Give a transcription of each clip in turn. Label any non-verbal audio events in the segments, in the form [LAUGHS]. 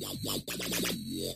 Damn!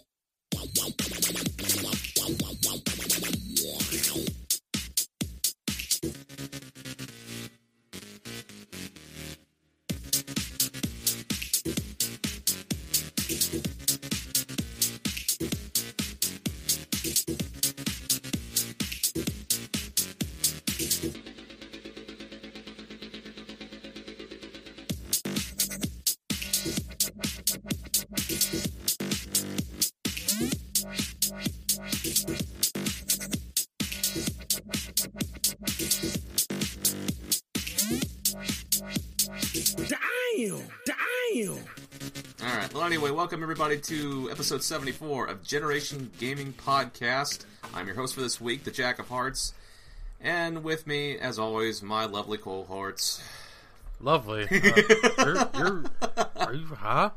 Welcome everybody to episode 74 of Generation Gaming Podcast. I'm your host for this week, the Jack of Hearts, and with me, as always, my lovely cohorts. Lovely. Uh, [LAUGHS] you're, you're, are you high?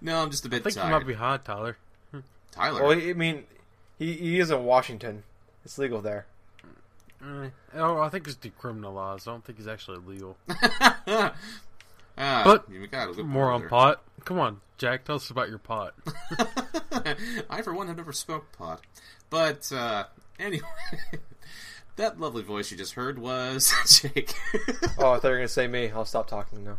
No, I'm just a bit I think tired. you might be high, Tyler. Tyler. Well, I mean, he, he is in Washington. It's legal there. Eh, Oh, I think it's decriminalized. I don't think it's actually illegal. [LAUGHS] Ah, but you got a good More on there. pot. Come on, Jack. Tell us about your pot. [LAUGHS] [LAUGHS] I, for one, have never smoked pot. But, uh, anyway, [LAUGHS] that lovely voice you just heard was Jake. Oh, I thought you were going to say me. I'll stop talking now.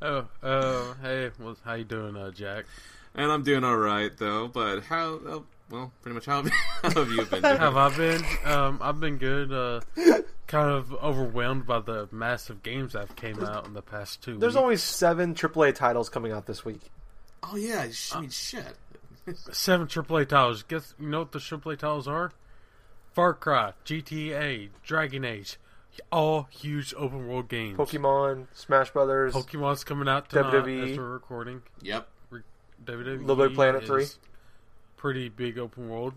Oh, oh, hey, well, how you doing, uh, Jack? and I'm doing alright, though. But how, oh, well, pretty much how, [LAUGHS] how have you been doing? Have I been? Um, I've been good. Uh, kind of overwhelmed by the massive games that have came out in the past two. There's weeks. only seven AAA titles coming out this week. Oh, yeah, I mean, shit. [LAUGHS] seven AAA titles. Guess you know what the AAA titles are? Far Cry, GTA, Dragon Age, all huge open world games. Pokemon, Smash Brothers, Pokemon's coming out tonight WWE. as we're recording. Yep. WWE Little Big Planet is 3. Pretty big open world.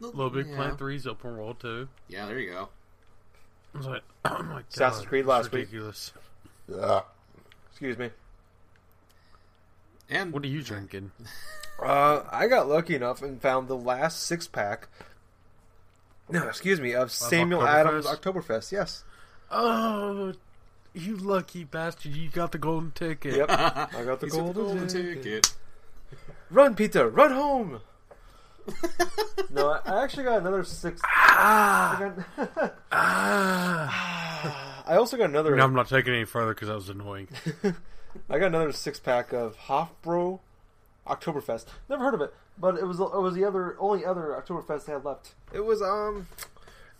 Little Big yeah. Planet 3 is open world too. Yeah, there you go. I was like, [CLEARS THROAT] oh my god. Assassin's Creed that's last week. ridiculous. Excuse me. And What are you drinking? [LAUGHS] Uh, I got lucky enough and found the last six pack. No, excuse me, of Samuel Oktoberfest? Adams Oktoberfest. Yes. Oh, you lucky bastard! You got the golden ticket. Yep. [LAUGHS] I got the He's got golden, the golden ticket. ticket. Run, Peter! Run home! No, I, I actually got another six. Ah, I, got- [LAUGHS] ah. I also got another. No, I'm not taking any further because that was annoying. [LAUGHS] I got another six pack of Hofbräu Oktoberfest. Never heard of it, but it was it was the other only other Oktoberfest I had left. It was um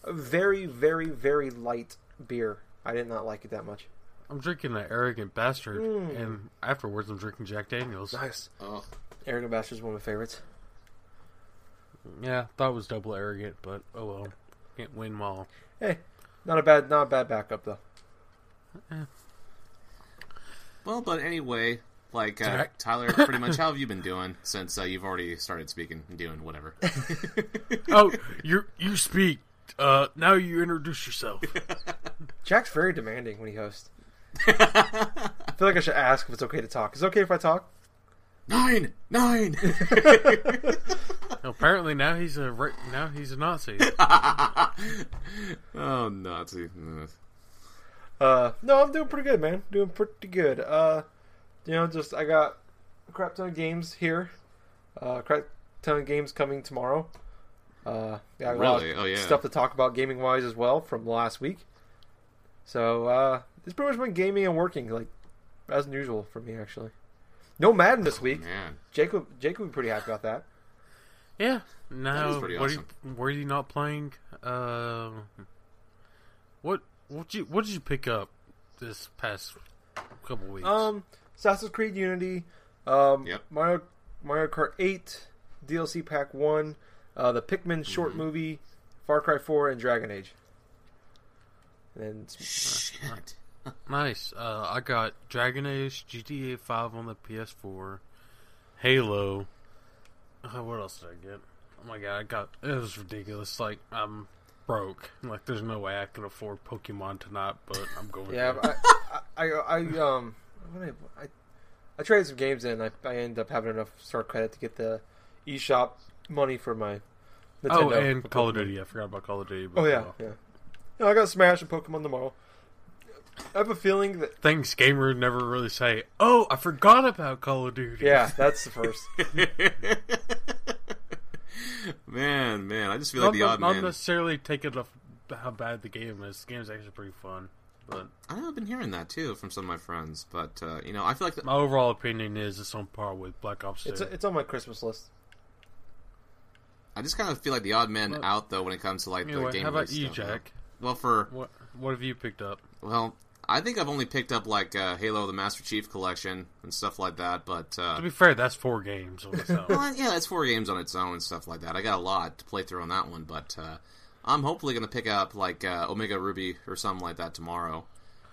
a very very very light beer. I did not like it that much. I'm drinking an arrogant bastard, Mm. and afterwards I'm drinking Jack Daniels. Nice. Oh, Arrogant Bastard's one of my favorites. Yeah, thought it was double arrogant, but oh well, can't win them all. Hey, not a bad not a bad backup though. well, but anyway, like uh, Jack. Tyler, pretty much how have you been doing [LAUGHS] since uh, you've already started speaking and doing whatever? [LAUGHS] oh, you you speak. Uh, now you introduce yourself. [LAUGHS] Jack's very demanding when he hosts. I feel like I should ask if it's okay to talk. Is it okay if I talk? nine, nine. Apparently now he's a ra- now he's a Nazi. [LAUGHS] oh, Nazi. Uh, no, I'm doing pretty good, man. Doing pretty good. Uh, you know, just I got a crap ton of games here. Uh, crap ton of games coming tomorrow. Uh, got a lot of Really? Oh, yeah. stuff to talk about gaming wise as well from last week. So uh, it's pretty much been gaming and working like as usual for me actually. No Madden this week. Man, Jacob, Jacob would be pretty happy about that. Yeah. Now, pretty what are you, were you not playing? Uh, what what you what did you pick up this past couple weeks? Um, Assassin's Creed Unity, um, Yep. Mario Mario Kart 8 DLC Pack One, uh, the Pikmin short Mm-hmm. movie, Far Cry 4, and Dragon Age. And shit. [LAUGHS] nice. Uh, I got Dragon Age, GTA Five on the PS4, Halo. Uh, what else did I get? Oh my god, I got it was ridiculous. Like I'm broke. Like there's no way I can afford Pokemon tonight, but I'm going. yeah, to. I, I, I, I um, I, I, I traded some games in. I, I ended up having enough start credit to get the eShop money for my. oh, Nintendo and Call of Duty. I forgot about Call of Duty. But Oh yeah, well. yeah. No, I got Smash and Pokemon tomorrow. I have a feeling that Things gamers never really say. Oh, I forgot about Call of Duty. yeah, that's the first. [LAUGHS] man, man, I just feel not, like the odd not man. Not necessarily take it off how bad the game is. The game's actually pretty fun, but I know I've been hearing that too from some of my friends, but uh, you know, I feel like the, my overall opinion is it's on par with Black Ops 2. It's it's on my Christmas list. I just kind of feel like the odd man Well, out though when it comes to like the anyway, game. how about release you, stuff, though. Jack? Well, for What what have you picked up? well, I think I've only picked up like uh, Halo: The Master Chief Collection and stuff like that, but uh, To be fair, that's four games on its own. [LAUGHS] Well, yeah, it's four games on its own and stuff like that. I got a lot to play through on that one, but uh, I'm hopefully going to pick up like uh, Omega Ruby or something like that tomorrow.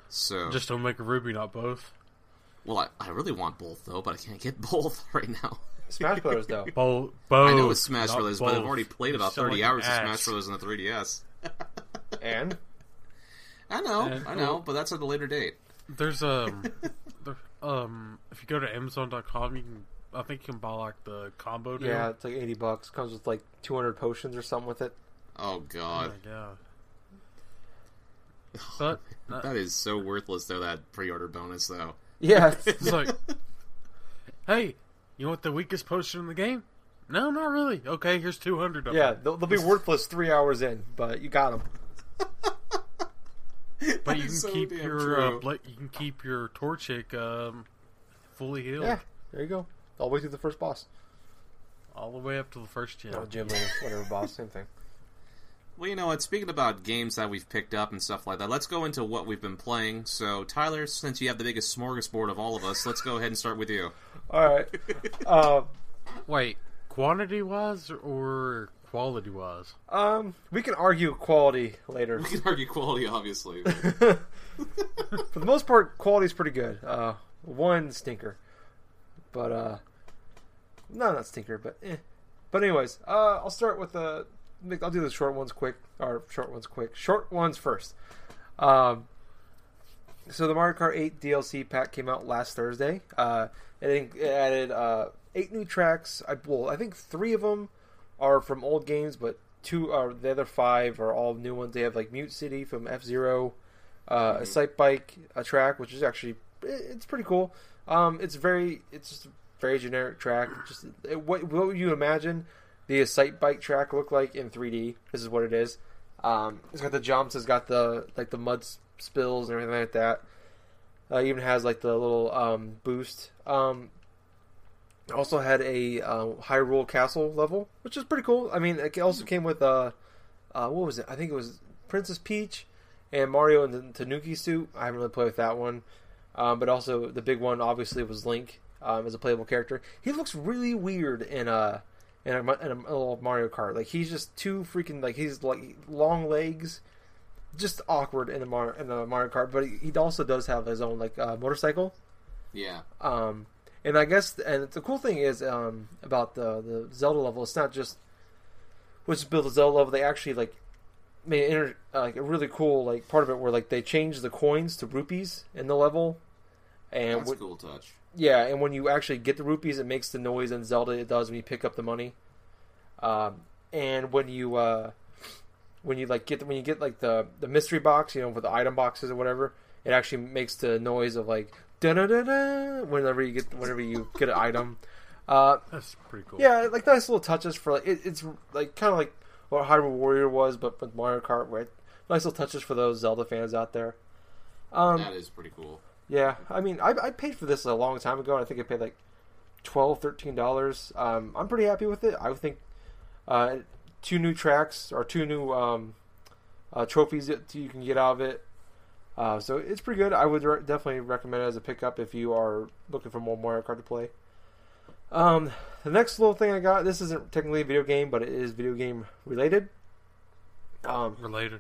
So, Just don't make a Ruby, not both. well, I, I really want both though, but I can't get [LAUGHS] both right now. Smash Brothers though. [LAUGHS] Both, both. I know it's Smash not Brothers, but I've already played about You sound 30 like an hours of Smash ass. Brothers on the 3DS. And I know, And- I know, but that's at a later date. There's um, [LAUGHS] there, um, if you go to Amazon.com, you can. I think you can buy like the combo deal. yeah, it's like eighty bucks. Comes with like two hundred potions or something with it. Oh Oh god, my god. But uh, that is so worthless though. That pre-order bonus though. Yeah, it's- [LAUGHS] it's like, hey, you want the weakest potion in the game? No, not really. Okay, here's two hundred yeah. They'll, they'll be worthless three hours in, but you got them. [LAUGHS] [LAUGHS] But you can so keep your uh, true. you can keep your Torchic um, fully healed Yeah, there you go. All the way through the first boss. all the way up to the first gym. No, Jim, Lee, whatever boss, same thing. Well, you know what? Speaking about games that we've picked up and stuff like that, let's go into what we've been playing. So, Tyler, since you have the biggest smorgasbord of all of us, let's go ahead and start with you. All right. [LAUGHS] Uh, Wait, quantity wise or quality wise? um, we can argue quality later. We can argue quality, obviously. [LAUGHS] For the most part, quality's pretty good. Uh, one stinker, but uh, no, not stinker, but eh. But anyways, uh, I'll start with the. I'll do the short ones quick, or short ones quick. Short ones first. Um, so the Mario Kart 8 DLC pack came out last Thursday. Uh, I think it added uh, eight new tracks. I well, I think three of them are from old games, but two are the other five are all new ones. They have like Mute City from F Zero, uh, Excitebike, a track, which is actually it's pretty cool. Um, it's very it's just a very generic track. Just it, what what would you imagine the Excitebike track look like in 3D? This is what it is. Um, it's got the jumps. It's got the like the mud spills and everything like that. Uh, it even has like the little um, boost. Um, also had a uh, Hyrule Castle level, which is pretty cool. I mean, it also came with uh, uh, what was it? I think it was Princess Peach and Mario in the Tanuki suit. I haven't really played with that one, um, but also the big one obviously was Link um, as a playable character. He looks really weird in a in a, in a little Mario Kart. Like he's just too freaking like he's like long legs, just awkward in the Mario in a Mario Kart. But he, he also does have his own like uh, motorcycle. yeah. Um, and I guess, and the cool thing is um, about the the Zelda level. It's not just which build the Zelda level. They actually like made inter, uh, like a really cool like part of it where like they changed the coins to rupees in the level. And That's a cool touch. yeah, and when you actually get the rupees, it makes the noise in Zelda it does when you pick up the money. Um, and when you uh, when you like get the, when you get like the the mystery box, you know, with the item boxes or whatever, it actually makes the noise of like da da da da whenever you get whenever you get an item. Uh, That's pretty cool. yeah, like nice little touches for like it, it's like kind of like what Hyrule Warrior was, but with Mario Kart, right? Nice little touches for those Zelda fans out there. Um, that is pretty cool. yeah, I mean, I, I paid for this a long time ago, and I think I paid like twelve, thirteen dollars. Um, I'm pretty happy with it. I think uh, two new tracks or two new um, uh, trophies that you can get out of it. Uh, so it's pretty good. I would re- definitely recommend it as a pickup if you are looking for more Mario Kart to play. Um, the next little thing I got. This isn't technically a video game, but it is video game related. Um, Related.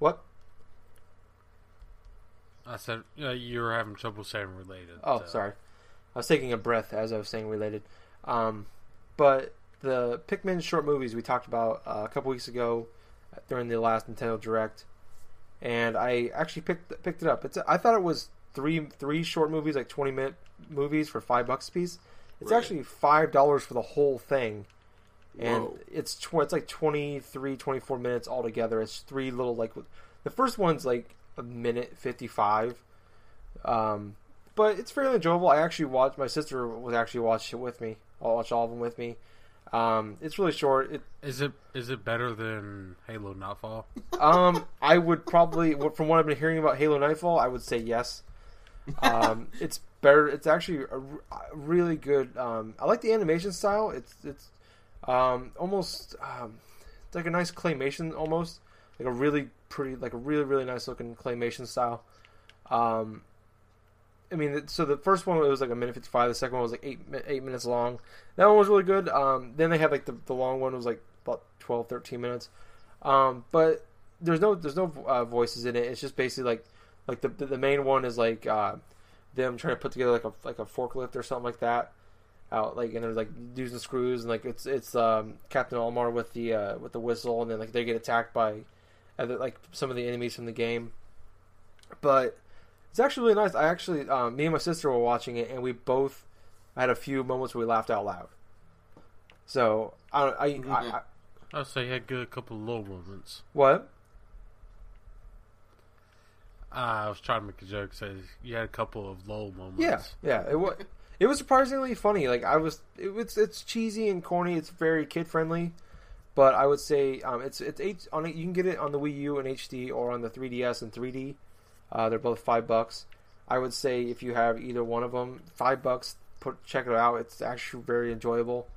what? I said uh, you were having trouble saying related. Oh, so- sorry. I was taking a breath as I was saying related. Um, but the Pikmin short movies we talked about uh, a couple weeks ago during the last Nintendo Direct, and I actually picked picked it up. It's I thought it was three three short movies, like twenty minute movies for five bucks a piece. It's Right. actually five dollars for the whole thing, and Whoa. it's tw- it's like 23, 24 minutes altogether. It's three little like The first one's like a minute fifty five, um, but it's fairly enjoyable. I actually watched. My sister was actually watched it with me. I watched all of them with me. Um, it's really short. It, Is it is it better than Halo Nightfall? um, I would probably, from what I've been hearing about Halo Nightfall, I would say yes. Um, it's better. It's actually a, a really good. Um, I like the animation style. It's it's um, almost um, it's like a nice claymation, almost like a really pretty, like a really really nice looking claymation style. Um, I mean, so the first one was like a minute fifty five. The second one was like eight eight minutes long. That one was really good. Um, then they had like the, the long one was like about 12, 13 minutes. Um, but there's no there's no uh, voices in it. It's just basically like like the the main one is like uh, them trying to put together like a like a forklift or something like that. Out like and there's like and screws and like it's it's um, Captain Olimar with the uh, with the whistle and then like they get attacked by like some of the enemies from the game. But it's actually really nice. I actually um, me and my sister were watching it and we both had a few moments where we laughed out loud. So I I, I, I I'd say you had good a couple of low moments. what Uh, I was trying to make a joke. Say you had a couple of low moments. Yeah, yeah. It was it was surprisingly funny. Like I was, it was it's cheesy and corny. It's very kid friendly, but I would say um, it's it's H, on it. You can get it on the Wii U in HD or on the 3DS in 3D. Uh, they're both five bucks. I would say if you have either one of them, five bucks. Put check it out. It's actually very enjoyable.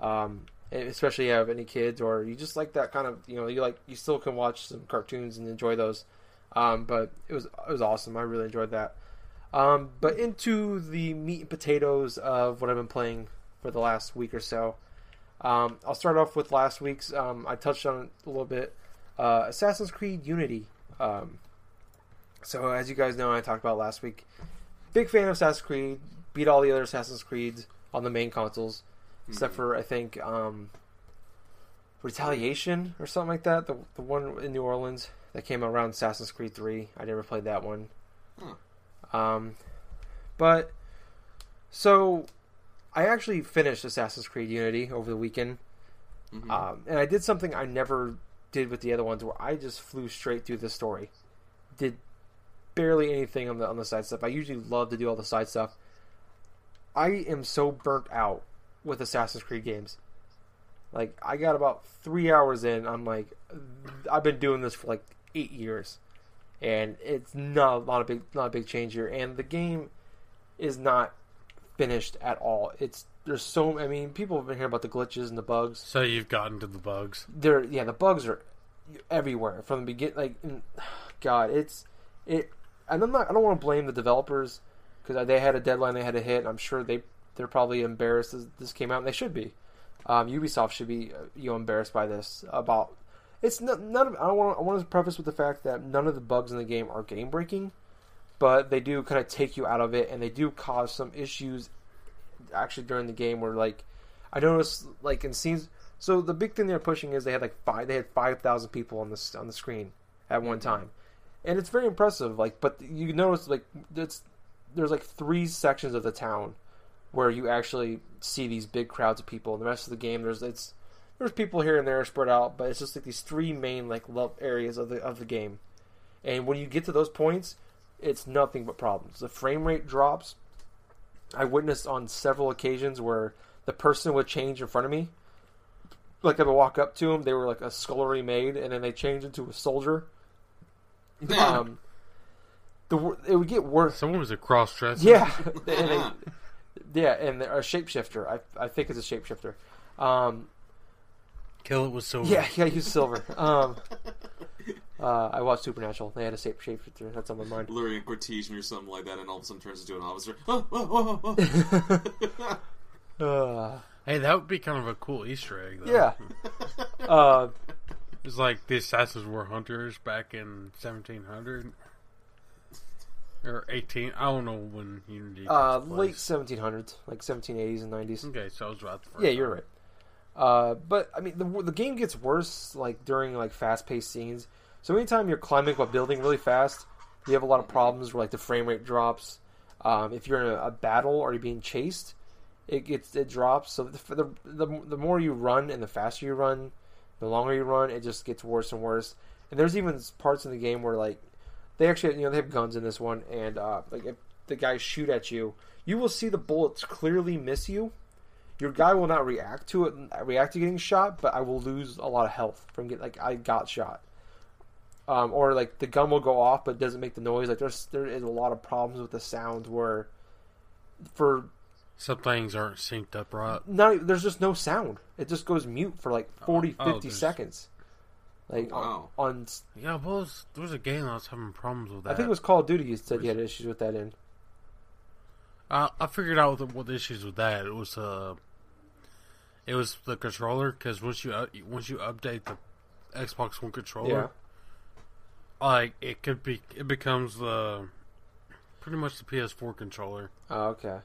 Um, especially if you have any kids or you just like that kind of you know you like you still can watch some cartoons and enjoy those. Um, but it was it was awesome. I really enjoyed that. Um, but into the meat and potatoes of what I've been playing for the last week or so. Um, I'll start off with last week's. Um, I touched on it a little bit. Uh, Assassin's Creed Unity. Um, so as you guys know, I talked about last week. Big fan of Assassin's Creed. Beat all the other Assassin's Creeds on the main consoles, except for I think um, Retaliation or something like that. The the one in New Orleans that came around Assassin's Creed Three. I never played that one. Um, but so I actually finished Assassin's Creed Unity over the weekend, Mhm. um, and I did something I never did with the other ones, where I just flew straight through the story. Did barely anything on the on the side stuff. I usually love to do all the side stuff. I am so burnt out with Assassin's Creed games. Like I got about three hours in. I'm like, I've been doing this for like eight years, and it's not not a big not a big change here. And the game is not finished at all. It's there's so I mean people have been hearing about the glitches and the bugs. So you've gotten to the bugs. There, yeah, the bugs are everywhere from the begin. Like, [SIGHS] God, it's it. And I'm not. I don't want to blame the developers because they had a deadline they had to hit. I'm sure they they're probably embarrassed as this came out, and they should be. Um, Ubisoft should be uh, you know embarrassed by this. About it's not, none of. I don't want. I want to preface with the fact that none of the bugs in the game are game breaking, but they do kind of take you out of it, and they do cause some issues actually during the game where like I noticed like in scenes. So the big thing they're pushing is they had like five. They had five thousand people on this on the screen at one time, and it's very impressive. Like, but you notice like it's there's like three sections of the town where you actually see these big crowds of people. And the rest of the game, there's it's there's people here and there spread out, but it's just like these three main like love areas of the of the game. And when you get to those points, it's nothing but problems. The frame rate drops. I witnessed on several occasions where the person would change in front of me. Like I would walk up to them, they were like a scullery maid, and then they changed into a soldier. Um, the it would get worse. Someone was a cross dresser. Yeah, and [LAUGHS] they, [LAUGHS] yeah, and a shapeshifter. I I think it's a shapeshifter. Um, Kill it with silver. yeah, yeah, use silver. Um, uh, I watched Supernatural. They had a shape shapeshifter. That's on my mind. Luring Cortesian or something like that, and all of a sudden turns into an officer. Oh, oh, oh, oh. Uh, Hey, that would be kind of a cool Easter egg. Though. yeah. [LAUGHS] Uh, It's like the assassins were hunters back in 1700 or 18. I don't know when Unity. uh, late 1700s, like 1780s and 90s. Okay, so I was right. The first Yeah, you're right. Uh, but I mean, the the game gets worse like during like fast paced scenes. So anytime you're climbing up a building really fast, you have a lot of problems where like the frame rate drops. Um, if you're in a, a battle or you're being chased, it gets it drops. So the, the the the more you run and the faster you run, the longer you run, it just gets worse and worse. And there's even parts in the game where like they actually you know they have guns in this one, and uh, like if the guys shoot at you, you will see the bullets clearly miss you. Your guy will not react to it, react to getting shot, but I will lose a lot of health from getting like I got shot. Um, or like the gun will go off but doesn't make the noise. Like there's there is a lot of problems with the sound where for Some things aren't synced up right. not there's just no sound. It just goes mute for like 40, Oh, 50 there's- seconds. Like Wow. on, on Yeah, well, was, there was a game I was having problems with that. I think it was Call of Duty. You said you had issues with that in. I, I figured out what the, what the issues with that. It was uh, it was the controller because once you up- once you update the Xbox One controller, like it could be it becomes the pretty much the PS4 controller, Oh, okay.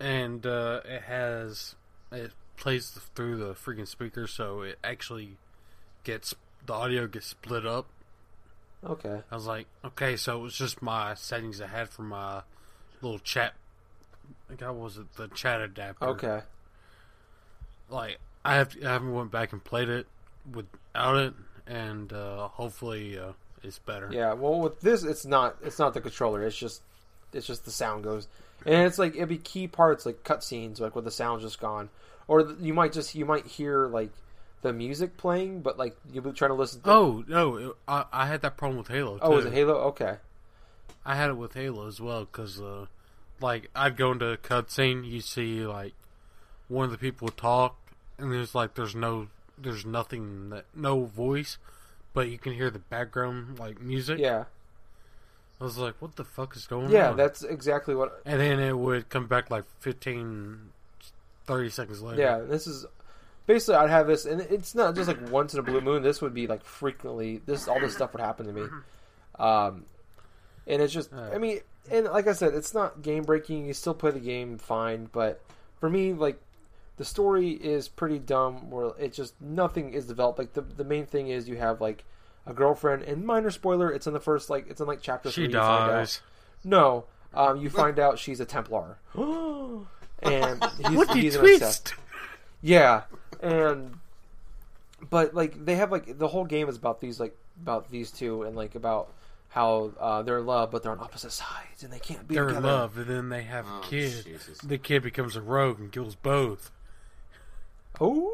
And uh, it has it plays through the freaking speaker, so it actually gets the audio gets split up. Okay. I was like, okay, so it was just my settings I had for my little chat. Like, how was it? The chat adapter. Okay. Like, I have I haven't went back and played it without it, and uh, hopefully uh, it's better. Yeah. Well, with this, it's not. It's not the controller. It's just. It's just the sound goes, and it's like it'd be key parts like cutscenes, like where the sound's just gone, or you might just you might hear like the music playing, but like you'll be trying to listen. to... Oh no, it, I, I had that problem with Halo. oh, too. is it Halo? Okay. I had it with Halo as well because, uh, like, I'd go into a cutscene, you see like one of the people talk, and there's like there's no there's nothing that no voice, but you can hear the background like music. Yeah. I was like, what the fuck is going Yeah. on? Yeah, that's exactly what. and then it would come back like 15, 30 seconds later. Yeah. This is basically I'd have this, and it's not just like once in a blue moon. This would be like frequently. This all this stuff would happen to me. Um, and it's just, I mean, and like I said, it's not game breaking. You still play the game fine, but for me, like the story is pretty dumb. Where it just nothing is developed. Like the the main thing is you have like a girlfriend, and minor spoiler, it's in the first like it's in like chapter she three. you find out- dies. No, um, you find out she's a Templar, [GASPS] and he's, What the he's an twist? obsessed. Yeah, and but like they have like the whole game is about these like about these two and like about how uh, they're in love, but they're on opposite sides and they can't be They're in love, and then they have Oh, a kid. Jesus. The kid becomes a rogue and kills both. Oh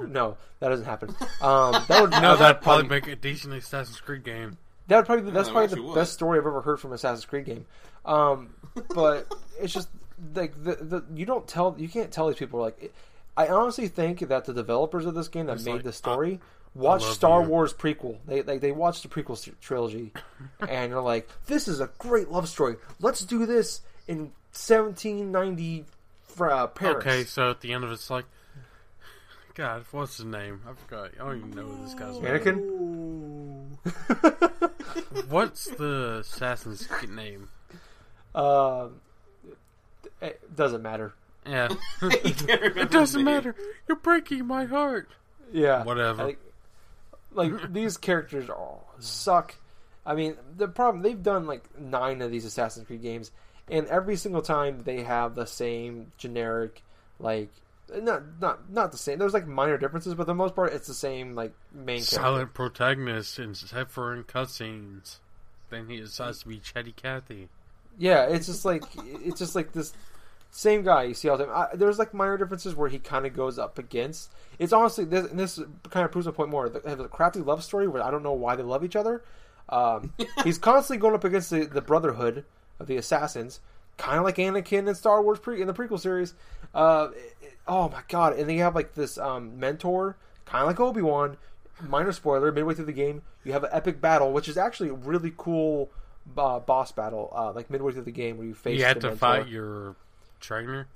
no, that doesn't happen. Um, that would [LAUGHS] No, no, that'd probably make a decent Assassin's Creed game. That would probably that's probably the would. best story I've ever heard from Assassin's Creed game. Um, but it's just like the, the you don't tell you can't tell these people like I honestly think that the developers of this game that It's made like, the story watched love Star you. Wars prequel. They like they watched the prequel trilogy [LAUGHS] and they're like, this is a great love story. Let's do this in 1790 fr- uh, Paris. Okay, so at the end of it, it's like, God, what's his name? I forgot. I don't even know who this guy's name. Anakin. [LAUGHS] What's the assassin's Creed name? Um, it doesn't matter. Yeah, [LAUGHS] [LAUGHS] You can't remember it doesn't matter. You're breaking my heart. Yeah. Whatever. Like, like these characters all suck. I mean, the problem they've done like nine of these Assassin's Creed games, and every single time they have the same generic, like not not not the same. There's like minor differences, but for the most part, it's the same like main character. Silent protagonist, except for in cutscenes. Then he decides to be Chatty Cathy. Yeah, it's just like it's just like this same guy you see all the time. I, there's like minor differences where he kind of goes up against. It's honestly this, and this kind of proves my point more. They have a crappy love story where I don't know why they love each other. Um, [LAUGHS] he's constantly going up against the, the Brotherhood of the Assassins, kind of like Anakin in Star Wars pre in the prequel series. Uh, oh my god! And then you have like this um, mentor, kind of like Obi Wan. Minor spoiler: midway through the game, you have an epic battle, which is actually a really cool uh, boss battle. Uh, like midway through the game, where you face You had to mentor. fight your trainer.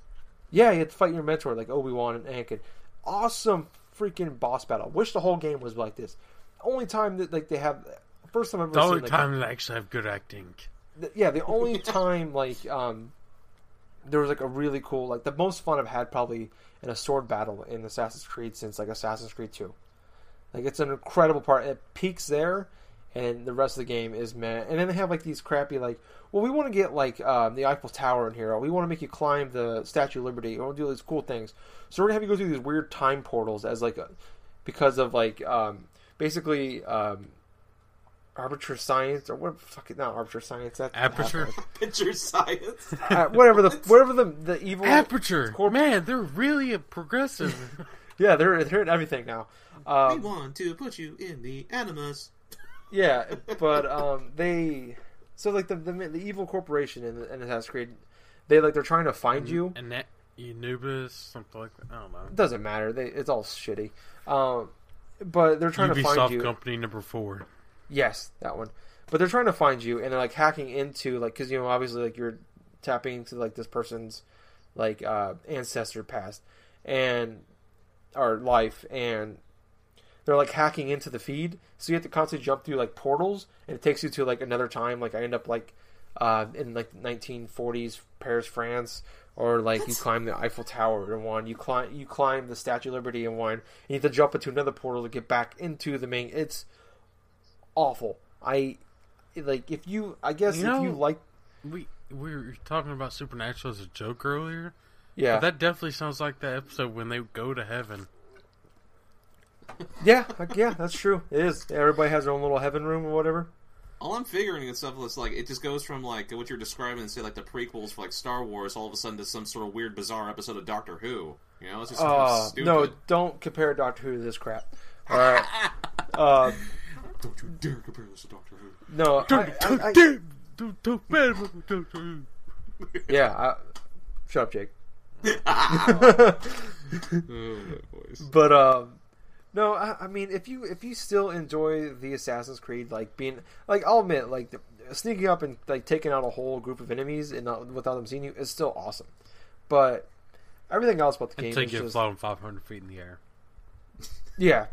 Yeah, you had to fight your mentor like Obi Wan and Anakin. Awesome freaking boss battle. Wish the whole game was like this. Only time that like they have first time I've ever The only seen like, time they actually have good acting. th- yeah, the only time like um there was like a really cool like the most fun I've had probably in a sword battle in Assassin's Creed since like Assassin's Creed 2. Like it's an incredible part. It peaks there and the rest of the game is man. And then they have like these crappy like well we want to get like um, the Eiffel Tower in here. We want to make you climb the Statue of Liberty. We want to do all these cool things. So we're to have you go through these weird time portals as like a, because of like um basically um, arbiter science or what? Fuck it, not arbiter science. That Aperture. Picture science. [LAUGHS] uh, whatever the whatever the the evil Aperture. Corp- Man, they're really a progressive. [LAUGHS] [LAUGHS] Yeah, they're they're in everything now. we Um, want to put you in the animus. yeah, but um, they so like the the, the evil corporation in, in Assassin's Creed, they like they're trying to find you. and that Anubis, something like that. I don't know. It doesn't matter. They it's all shitty. Um, but they're trying to find you. Company number four. Yes, that one. But they're trying to find you, and they're like hacking into like because you know obviously like you're tapping into like this person's like uh, ancestor past and or life, and they're like hacking into the feed, so you have to constantly jump through like portals, and it takes you to like another time. Like I end up like uh, in like 1940s Paris, France. Or like you climb the Eiffel Tower in one, you climb you climb the Statue of Liberty in one. You have to jump into another portal to get back into the main. It's awful. I like if you. I guess You if you like, We we were talking about Supernatural as a joke earlier. yeah, But that definitely sounds like that episode when they go to heaven. yeah, like, yeah. That's true. It is. Everybody has their own little heaven room or whatever. All I'm figuring and stuff is like it just goes from like what you're describing and say like the prequels for like Star Wars all of a sudden to some sort of weird bizarre episode of Doctor Who. You know, it's just kind of Uh, stupid. no, don't compare Doctor Who to this crap. All right. [LAUGHS] uh, Don't you dare compare this to Doctor Who. no, I, I, I, Damn! Don't- don't- don't- don't- don't- yeah. I, shut up, Jake. [LAUGHS] Oh. But um, no, I, I mean, if you if you still enjoy the Assassin's Creed, like being like, I'll admit, like the, sneaking up and like taking out a whole group of enemies and not without them seeing you is still awesome. But everything else about the game Until you is get just flown 500 feet in the air. yeah.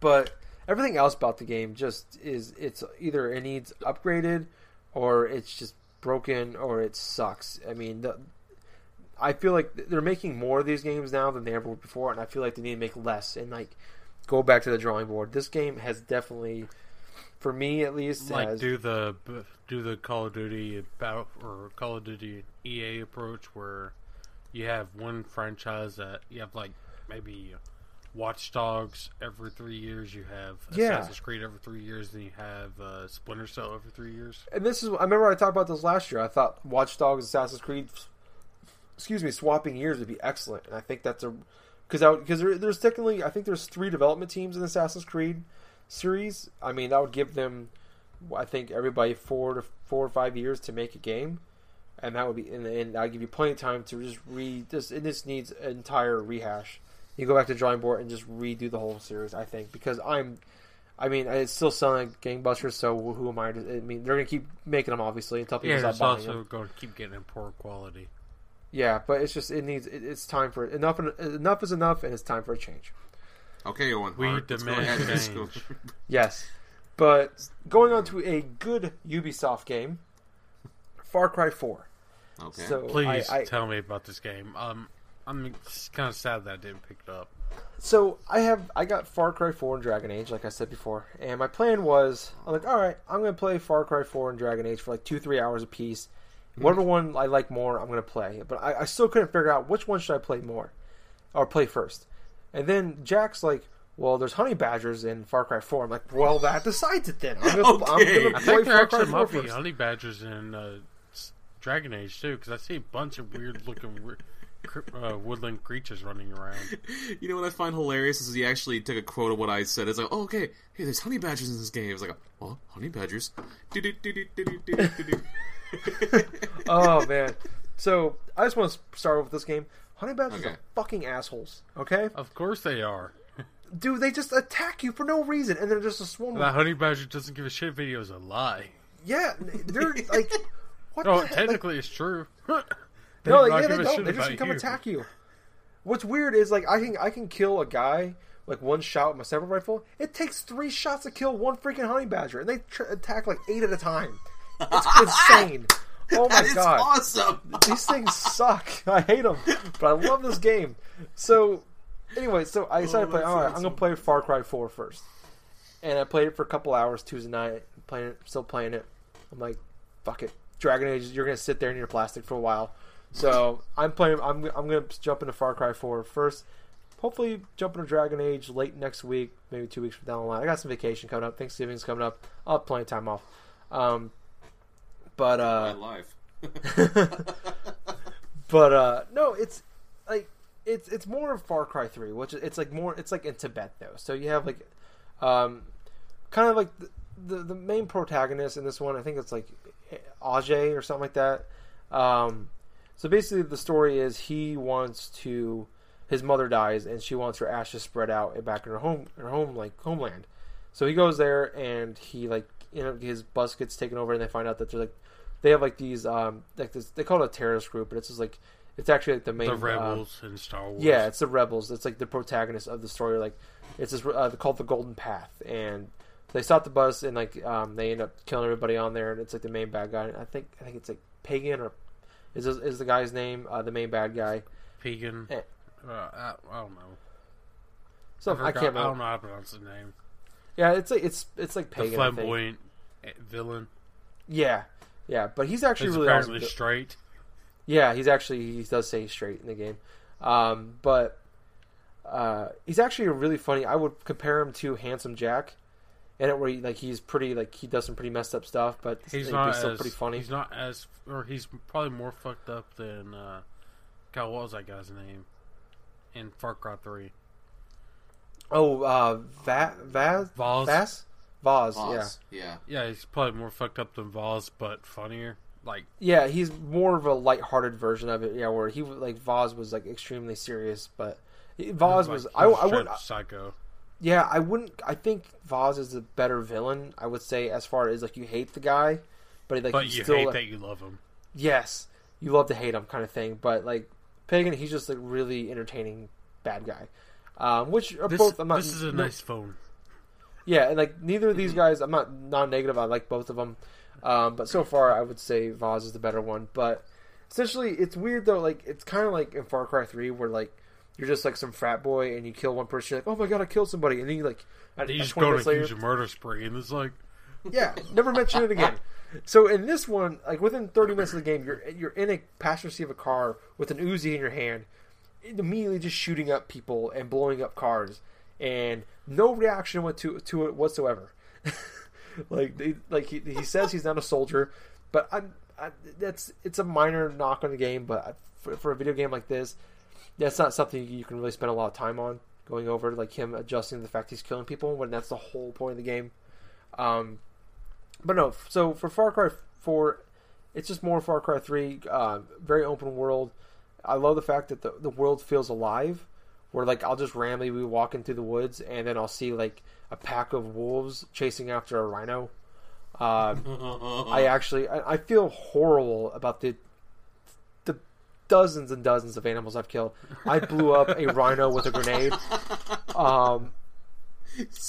But everything else about the game just is it's either it needs upgraded or it's just broken or it sucks. I mean, the, I feel like they're making more of these games now than they ever were before, and I feel like they need to make less and like go back to the drawing board. This game has definitely, for me at least, Like has, do the do the Call of Duty about or Call of Duty EA approach where you have one franchise that you have like maybe Watch Dogs every three years. You have Yeah. Assassin's Creed every three years. Then you have uh, Splinter Cell every three years. and this is I remember I talked about this last year. I thought Watch Dogs, Assassin's Creed, excuse me, swapping years would be excellent, and I think that's a because because there, there's technically I think there's three development teams in the Assassin's Creed series. I mean that would give them I think everybody four to four or five years to make a game, and that would be and, and that would give you plenty of time to just re this and this needs an entire rehash. You go back to drawing board and just redo the whole series. I think because I'm. I mean, it's still selling like gangbusters, so who am I to? I mean, they're gonna keep making them obviously until people Yeah, stop it's buying also them. going to keep getting in poor quality. Yeah, but it's just it needs it, it's time for enough. Enough is enough, and it's time for a change. Okay, Owen. We Hart, let's go demand ahead change. go- [LAUGHS] Yes, but going on to a good Ubisoft game, Far Cry Four. Okay. So Please I, I, tell me about this game. Um, I'm kind of sad that I didn't pick it up. So I have I got Far Cry 4 and Dragon Age, like I said before, and my plan was I'm like, all right, I'm gonna play Far Cry 4 and Dragon Age for like two three hours a piece. Whatever one I like more, I'm gonna play. But I, I still couldn't figure out which one should I play more, or play first. And then Jack's like, well, there's honey badgers in Far Cry 4. I'm like, well, that decides it then. I'm gonna, Okay. I'm gonna [LAUGHS] I play think there Far Cry actually 4 might be first. honey badgers in uh, Dragon Age too, because I see a bunch of weird looking uh, woodland creatures running around. [LAUGHS] You know what I find hilarious is he actually took a quote of what I said. It's like, oh, okay, hey, there's honey badgers in this game. It's like, oh, honey badgers. Oh man. So I just want to start off with this game. Honey badgers Okay. are fucking assholes. Okay. Of course they are. [LAUGHS] Dude, they just attack you for no reason, and they're just a swarm. That honey badger doesn't give a shit video is a lie. yeah, they're like, [LAUGHS] what? Oh, the heck? technically it's true. They no, like, yeah, they don't. They just come you. attack you. What's weird is like I can I can kill a guy like one shot with my sniper rifle. It takes three shots to kill one freaking honey badger, and they tr- attack like eight at a time. It's [LAUGHS] insane. Oh my god. awesome. these things suck. I hate them, but I love this game. So, anyway, so I decided to play. Oh, All right, I'm gonna play Far Cry 4 first, and I played it for a couple hours Tuesday night. Playing it, still playing it. I'm like, fuck it, Dragon Age. You're gonna sit there in your plastic for a while. So I'm playing. I'm I'm gonna jump into Far Cry 4 first. hopefully jump into Dragon Age late next week, maybe two weeks from down the line. I got some vacation coming up. Thanksgiving's coming up. I'll have plenty of time off. Um, but My uh, life. [LAUGHS] but uh, no, it's like it's it's more of Far Cry Three, which it's like more it's like in Tibet though. So you have like um, kind of like the, the the main protagonist in this one. I think it's like Ajay or something like that. Um, so basically, the story is he wants to. His mother dies, and she wants her ashes spread out back in her home, her home like homeland. So he goes there, and he like you know his bus gets taken over, and they find out that they're like they have like these um like this they call it a terrorist group, but it's just like it's actually like the main The um, rebels in Star Wars. yeah, it's the rebels. It's like the protagonist of the story. Like it's this uh, called the Golden Path, and they stop the bus and like um, they end up killing everybody on there, and it's like the main bad guy. I think I think it's like Pagan or is is the guy's name uh, the main bad guy? Pagan. Eh. Uh, I, I don't know. So I, forgot- can't I don't know how to pronounce the name. Yeah, it's like it's it's like The Pagan. I think. flamboyant eh, villain. Yeah, yeah, but he's actually He's really apparently awesome. straight. Yeah, he's actually he does say straight in the game, um, but uh, he's actually a really funny. I would compare him to Handsome Jack, in it where he, like he's pretty like he does some pretty messed up stuff, but He's he's not still as pretty funny. He's not as, or he's probably more fucked up than. Uh, God, what was that guy's name? In Far Cry Three, Oh, uh, Va- Vaas, Vaas. Vaas, Vaas, yeah, Yeah. Yeah, he's probably more fucked up than Vaas, but funnier. Like yeah. He's more of a light-hearted version of it. Yeah, where he like Vaas was like extremely serious, but Vaas like, was. he I, I would. psycho. Yeah, I wouldn't. I think Vaas is a better villain. I would say as far as like you hate the guy, but like but you still hate that you love him. yes, you love to hate him kind of thing. But like Pagan, he's just like really entertaining bad guy. Um, which are This, both. I'm not. this is a no- nice phone. Yeah, and like neither of these guys. I'm not non-negative. I like both of them. Um, but so far, I would say Vaas is the better one. But essentially, it's weird though. Like it's kind of like in Far Cry Three, where like you're just like some frat boy and you kill one person. You're like, oh my god, I killed somebody, and then you like. at- You just go minutes to later- use a murder spree, and it's like [LAUGHS] yeah, never mention it again. [LAUGHS] So in this one, like within 30 minutes of the game, you're you're in a passenger seat of a car with an Uzi in your hand, immediately just shooting up people and blowing up cars, and no reaction went to to it whatsoever. [LAUGHS] like they, like he, he says he's not a soldier, but I'm I, that's it's a minor knock on the game, but for, for a video game like this, that's not something you can really spend a lot of time on going over, like him adjusting the fact he's killing people when that's the whole point of the game. Um, but no, so for Far Cry 4, it's just more Far Cry 3, uh, very open world. I love the fact that the, the world feels alive, where like I'll just randomly be walking through the woods and then I'll see like a pack of wolves chasing after a rhino. Uh, [LAUGHS] I actually I, I feel horrible about the dozens and dozens of animals I've killed. I blew up a rhino with a grenade. Um,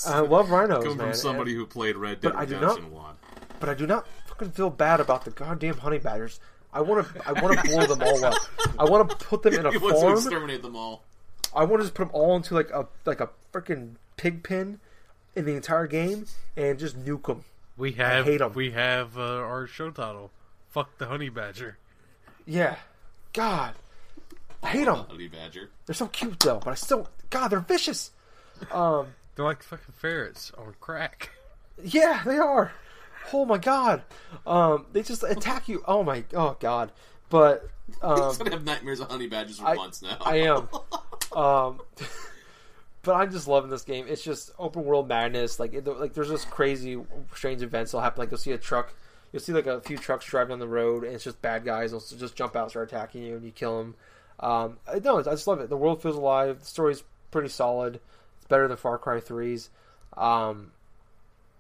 I [LAUGHS] love rhinos, Come man. from somebody who played Red Dead But I do Redemption One. but I do not fucking feel bad about the goddamn honey badgers. I want to. I want to blow them all up. I want to put them in a [LAUGHS] He wants to farm. exterminate them all. I want to just put them all into like a like a freaking pig pen in the entire game and just nuke them. we have hate 'em. we have uh, our show title. Fuck the honey badger. Yeah, God, I hate them. Honey Badger. They're so cute though, but I still God, they're vicious. Um, They're like fucking ferrets on crack. yeah, they are. Oh my God, um, they just attack you. Oh my, oh God, but [LAUGHS] um, He's gonna have nightmares of honey badgers for I- months now. I am. [LAUGHS] Um, [LAUGHS] but I'm just loving this game. It's just open world madness. Like, it, like there's just crazy, strange events that'll happen. Like you'll see a truck, you'll see like a few trucks driving on the road, and it's just bad guys. They'll just jump out, and start attacking you, and you kill them. Um, I, no, I just love it. The world feels alive. The story's pretty solid. It's better than Far Cry 3's. Um,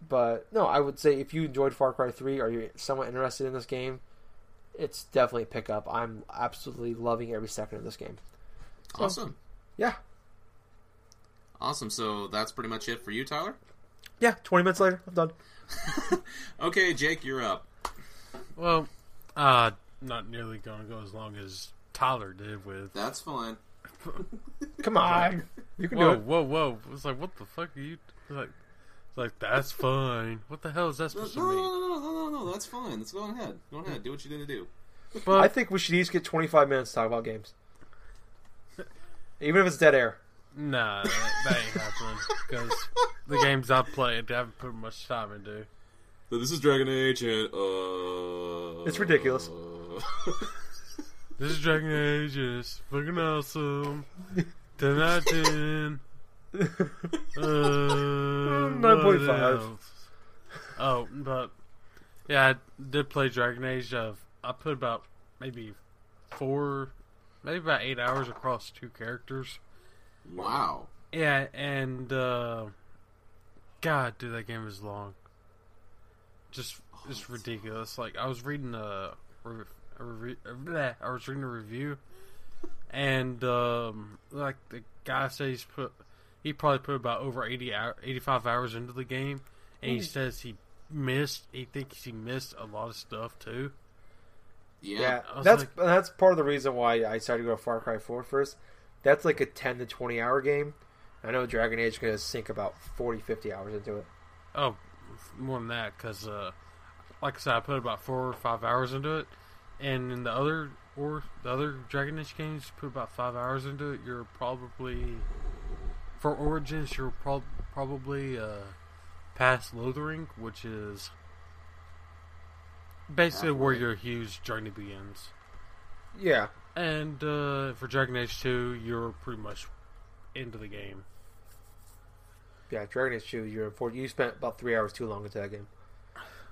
but no, I would say if you enjoyed Far Cry 3 or you're somewhat interested in this game, it's definitely a pickup. I'm absolutely loving every second of this game. awesome. Yeah. Awesome. So that's pretty much it for you, Tyler. Yeah, 20 minutes later, I'm done. [LAUGHS] Okay, Jake, you're up. Well, uh, not nearly gonna go as long as Tyler did with. That's fine. [LAUGHS] Come on. You can do Whoa, it. whoa, whoa! It's like what the fuck are you it's like? It's like that's fine. What the hell is that supposed no, to no, mean? no, no, no, no. That's fine. Let's go ahead. Go ahead. Do what you need to do. But I think we should each get 25 minutes to talk about games. Even if it's dead air. Nah, that, that ain't happening because the games I've played, I haven't put much time into. So this is Dragon Age, and uh, It's ridiculous. [LAUGHS] This is Dragon Age. It's fucking awesome. Ten out of ten. Uh, 9.5. else? Oh, but yeah, I did play Dragon Age. Uh, I put about maybe four, maybe about eight hours across two characters. Wow. Yeah, and uh, God, dude, that game is long. Just, it's ridiculous. Like I was reading a, re- a re- bleh, I was reading a review, and um, like the guy says he's put, he probably put about over 80 hour, 85 hours into the game, and he says he missed, he thinks he missed a lot of stuff too. Yeah. Yeah, that's like- that's part of the reason why I decided to go Far Cry 4 first. That's like a 10 to 20 hour game. I know Dragon Age is going to sink about 40, 50 hours into it. Oh, more than that, because uh, like I said, I put about four or five hours into it, and in the other or the other Dragon Age games, you put about five hours into it. You're probably for Origins, you're prob- probably uh, past Lothering, which is basically where your huge journey begins. Yeah, And uh, for Dragon Age Two, you're pretty much into the game. yeah. Dragon Age 2, you're for you spent about three hours too long into that game.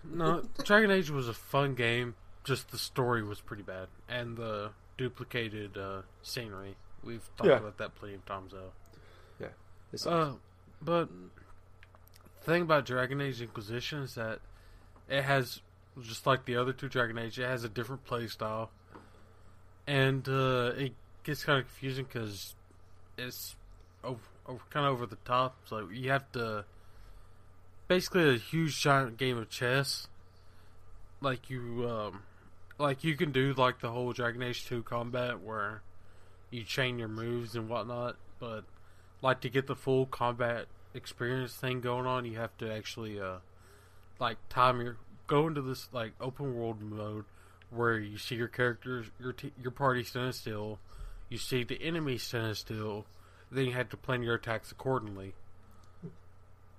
No, [LAUGHS] Dragon Age was a fun game. Just the story was pretty bad, and the duplicated uh, scenery. We've talked Yeah. about that plenty of times, though. Yeah, this Uh, but the thing about Dragon Age Inquisition is that it has, just like the other two Dragon Age, it has a different play style, and uh, it gets kind of confusing because it's over, kind of over the top. So you have to basically a huge giant game of chess. Like you, um, like you can do like the whole Dragon Age Two combat where you chain your moves and whatnot, but like to get the full combat experience thing going on, you have to actually uh like time your go into this like open world mode where you see your characters your t- your party standing still, you see the enemy standing still, then you have to plan your attacks accordingly.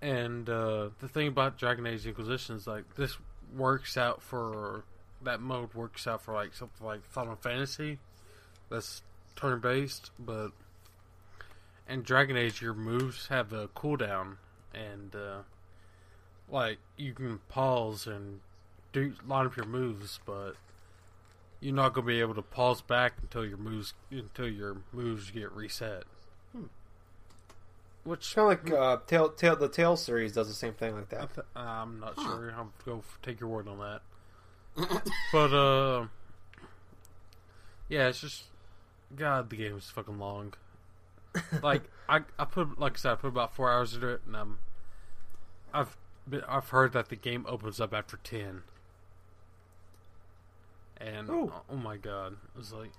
And uh, the thing about Dragon Age Inquisition is like this works out for that mode works out for like something like Final Fantasy, that's turn based, but in Dragon Age your moves have a cooldown and uh, like you can pause and do line up your moves, but you're not gonna be able to pause back until your moves until your moves get reset. Which kind of like uh, Tail, Tail, the Tail series does the same thing like that. th- I'm not Huh. sure. I'll go f- take your word on that. [COUGHS] but uh, yeah, it's just God. The game is fucking long. [LAUGHS] like I, I put like I said, I put about four hours into it, and um, I've been, I've heard that the game opens up after ten. And Oh. oh, my god, I was like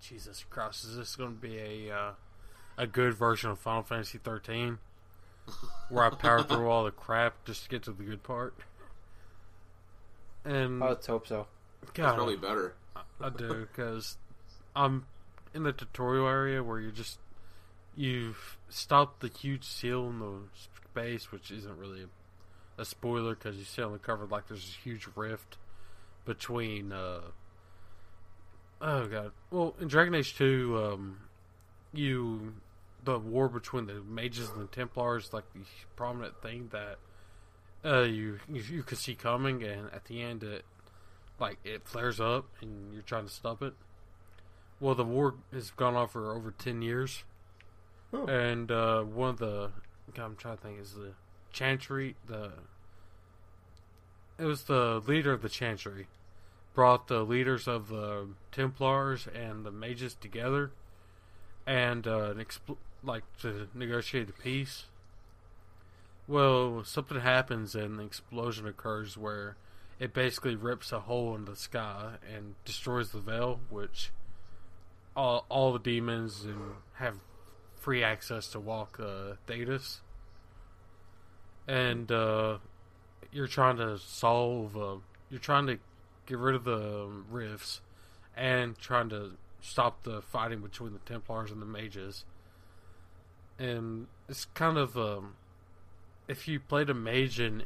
Jesus Christ, is this going to be a uh, a good version of Final Fantasy thirteen? where I power through all the crap just to get to the good part. And Oh, let's hope so. That's God, probably better. I do because I'm in the tutorial area where you just you've stopped the huge seal in the space, which isn't really a, a spoiler because you see on the cover like there's this huge rift between. uh Oh god! Well, in Dragon Age Two, um, you the war between the mages and the Templars like the prominent thing that uh you you, you could see coming, and at the end it like it flares up and you're trying to stop it. Well, the war has gone on for over ten years, Oh. and uh, one of the God, I'm trying to think is the Chantry. The it was the leader of the Chantry brought the leaders of the Templars and the mages together, and uh, an expl- like to negotiate a peace. Well, something happens and an explosion occurs where it basically rips a hole in the sky and destroys the veil, which all all the demons and have free access to walk uh, Thedas. And uh, you're trying to solve. Uh, you're trying to get rid of the rifts and trying to stop the fighting between the Templars and the mages. and it's kind of um, if you played a mage in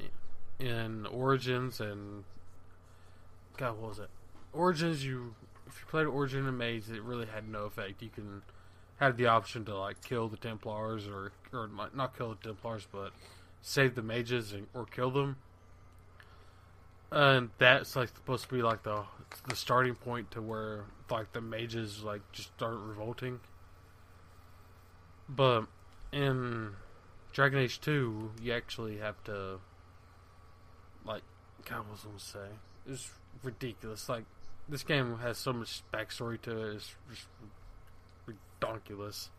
in Origins and God, what was it? Origins, you if you played Origin and Mage, it really had no effect. You can had the option to like kill the Templars or or not kill the Templars, but save the mages and, or kill them. And that's like supposed to be like the the starting point to where like the mages like just start revolting. But in Dragon Age Two, you actually have to like God, what was I gonna say? It's ridiculous. Like this game has so much backstory to it. It's just ridiculous.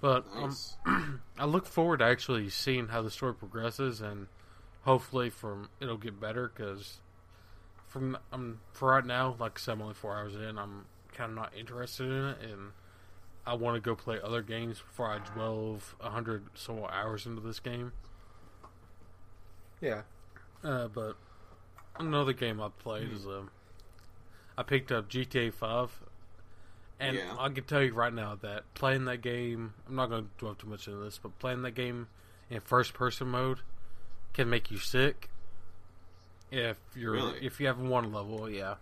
But um, [CLEARS THROAT] I look forward to actually seeing how the story progresses, and hopefully, from it'll get better. Because from um, for right now, like I said, I'm only four hours in. I'm kind of not interested in it, and I want to go play other games before I delve a hundred so more hours into this game. Yeah. Uh, but another game I played is um, I picked up GTA Five, and Yeah. I can tell you right now that playing that game, I'm not going to dwell too much into this, but playing that game in first person mode can make you sick. If you're Really? if you haven't won a level, yeah.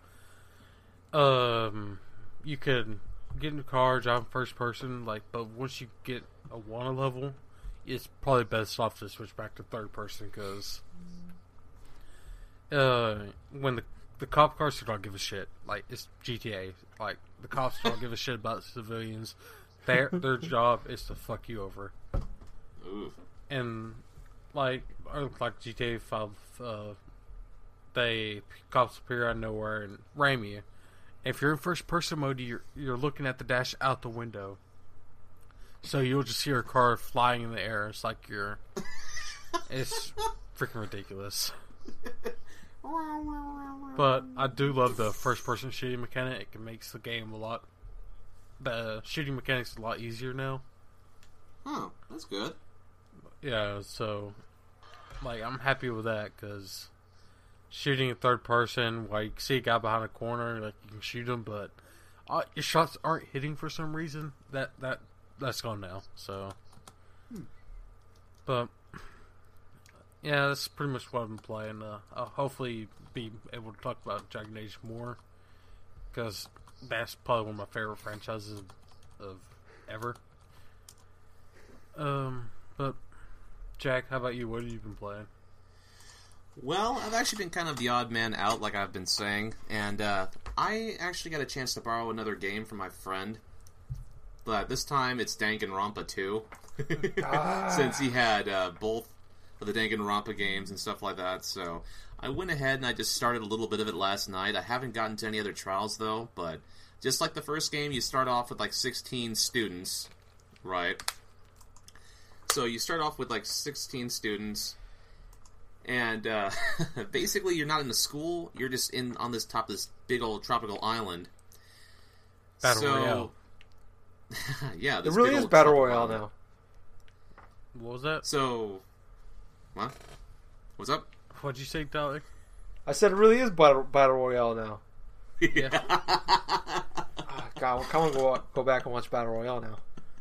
Um, you could get in the car, drive first person, like, but once you get a one level, it's probably best off to switch back to third person because uh, when the the cop cars don't give a shit. Like it's GTA. Like the cops don't give a shit about civilians. Their their job is to fuck you over. Ooh. And like like GTA Five, uh, they cops appear out of nowhere and ram you. If you're in first person mode, you're you're looking at the dash out the window. So you'll just see your car flying in the air. It's like you're. it's freaking ridiculous. But I do love the first person shooting mechanic. It makes the game a lot. The shooting mechanics a lot easier now. Oh, that's good. Yeah, so like I'm happy with that because shooting in third person, like you see a guy behind a corner, like you can shoot him, but uh, your shots aren't hitting for some reason. That that that's gone now. So, but yeah, that's pretty much what I've been playing. Uh, I'll hopefully be able to talk about Dragon Age more because that's probably one of my favorite franchises of, of ever. Um, but Jack, how about you? What have you been playing? Well, I've actually been kind of the odd man out, like I've been saying, and uh, I actually got a chance to borrow another game from my friend. But this time it's Danganronpa 2. [LAUGHS] Ah. Since he had uh, both of the Danganronpa games and stuff like that, so I went ahead and I just started a little bit of it last night. I haven't gotten to any other trials though, but just like the first game, you start off with like 16 students, right? So you start off with like 16 students, and uh, [LAUGHS] basically you're not in the school. You're just in on this top of this big old tropical island. Battle so, Royale. [LAUGHS] yeah, It really big is old Battle Royale island. now. What was that? So, what? What's up? What'd you say, Dalek? I said it really is Battle, Battle Royale now. Yeah. [LAUGHS] Ah, God, come on, go, go back and watch Battle Royale now.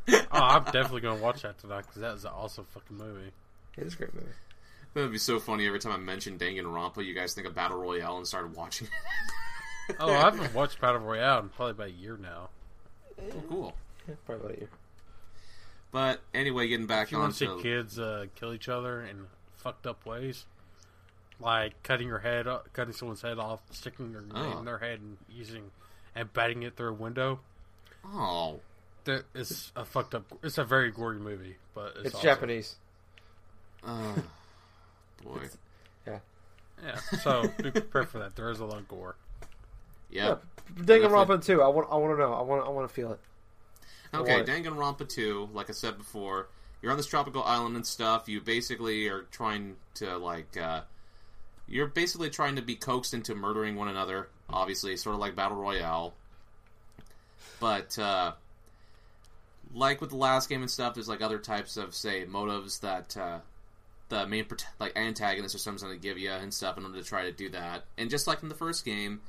Oh, I'm definitely gonna watch that tonight because that was an awesome fucking movie. It is a great movie. That would be so funny every time I mention Danganronpa, you guys think of Battle Royale and started watching it. [LAUGHS] Oh, I haven't watched Battle Royale in probably about a year now. Oh, cool. Yeah, probably about a year. But anyway, getting back If you on want to see kids uh, kill each other in fucked up ways, like cutting your head, o- cutting someone's head off, sticking their Oh. in their head and using and batting it through a window, oh, that is a fucked up. It's a very gory movie, but it's, It's awesome. Japanese. oh [LAUGHS] boy, Yeah, Yeah. so be prepared for that. There is a lot of gore. yep. Danganronpa too. I want. I want to know. I want. I want to feel it. Okay, What? Danganronpa 2, like I said before, you're on this tropical island and stuff. You basically are trying to, like, uh, you're basically trying to be coaxed into murdering one another. Obviously, sort of like Battle Royale. But, uh, like with the last game and stuff, there's, like, other types of, say, motives that, uh, the main, like, antagonist or something's to give you and stuff in order to try to do that. And just like in the first game,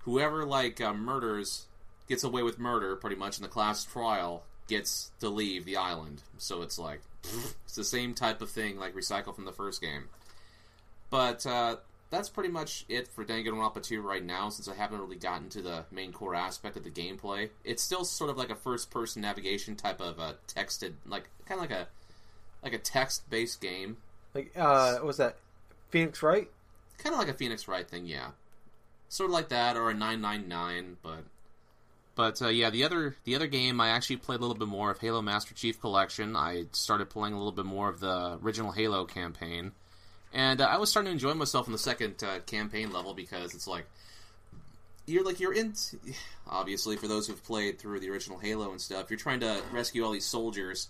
whoever, like, uh, murders gets away with murder pretty much in the class trial gets to leave the island. So it's like [LAUGHS] it's the same type of thing, like recycle from the first game. But uh, that's pretty much it for Danganronpa 2 right now, since I haven't really gotten to the main core aspect of the gameplay. It's still sort of like a first-person navigation type of a texted, like kind of like a like a text-based game, Like, uh, what was that Phoenix Wright? kind of like a Phoenix Wright thing, yeah. Sort of like that, or a 999, but but uh, yeah, the other the other game I actually played a little bit more of Halo Master Chief Collection. I started playing a little bit more of the original Halo campaign, and uh, I was starting to enjoy myself in the second uh, campaign level because it's like you're like you're in. Obviously, for those who've played through the original Halo and stuff, you're trying to rescue all these soldiers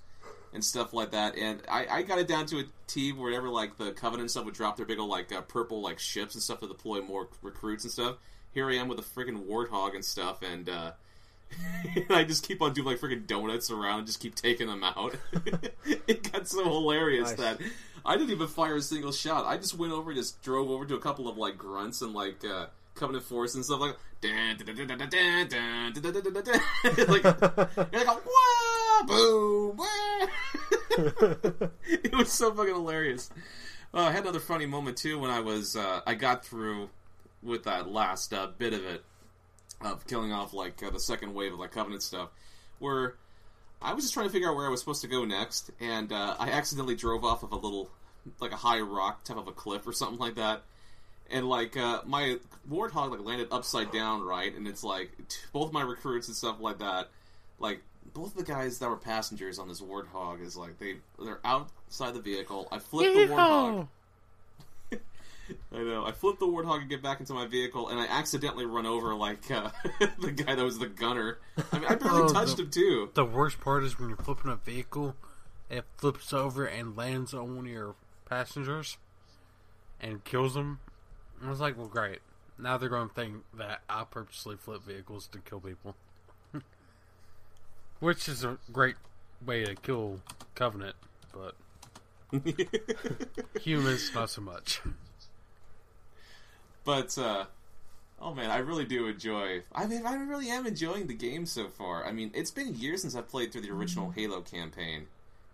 and stuff like that. And I, I got it down to a T wherever like the Covenant stuff would drop their big old like uh, purple like ships and stuff to deploy more recruits and stuff. Here I am with a freaking warthog and stuff, and [LAUGHS] I just keep on doing like freaking donuts around, and just keep taking them out. [LAUGHS] it got so hilarious nice. that I didn't even fire a single shot. I just went over, just drove over to a couple of like grunts and like uh, Covenant Force and stuff like. [LAUGHS] Like, you're whoa, boom, it was so fucking hilarious. Uh, I had another funny moment too when I was uh, I got through with that last uh, bit of it of killing off like uh, the second wave of like Covenant stuff, where I was just trying to figure out where I was supposed to go next, and uh, I accidentally drove off of a little like a high rock type of a cliff or something like that. And like uh, my warthog like landed upside down, right? And it's like t- both my recruits and stuff like that, like both the guys that were passengers on this warthog is like they they're outside the vehicle. I flipped the warthog. I know. I flip the warthog and get back into my vehicle, and I accidentally run over like uh, [LAUGHS] the guy that was the gunner. I mean, I barely Oh, touched the- him too. The worst part is when you're flipping a vehicle, it flips over and lands on one of your passengers and kills them. I was like, well, great. Now they're going to think that I purposely flip vehicles to kill people. [LAUGHS] Which is a great way to kill Covenant, but [LAUGHS] humans, not so much. But uh, oh man, I really do enjoy. I mean, I really am enjoying the game so far. I mean, it's been years since I played through the original Halo campaign.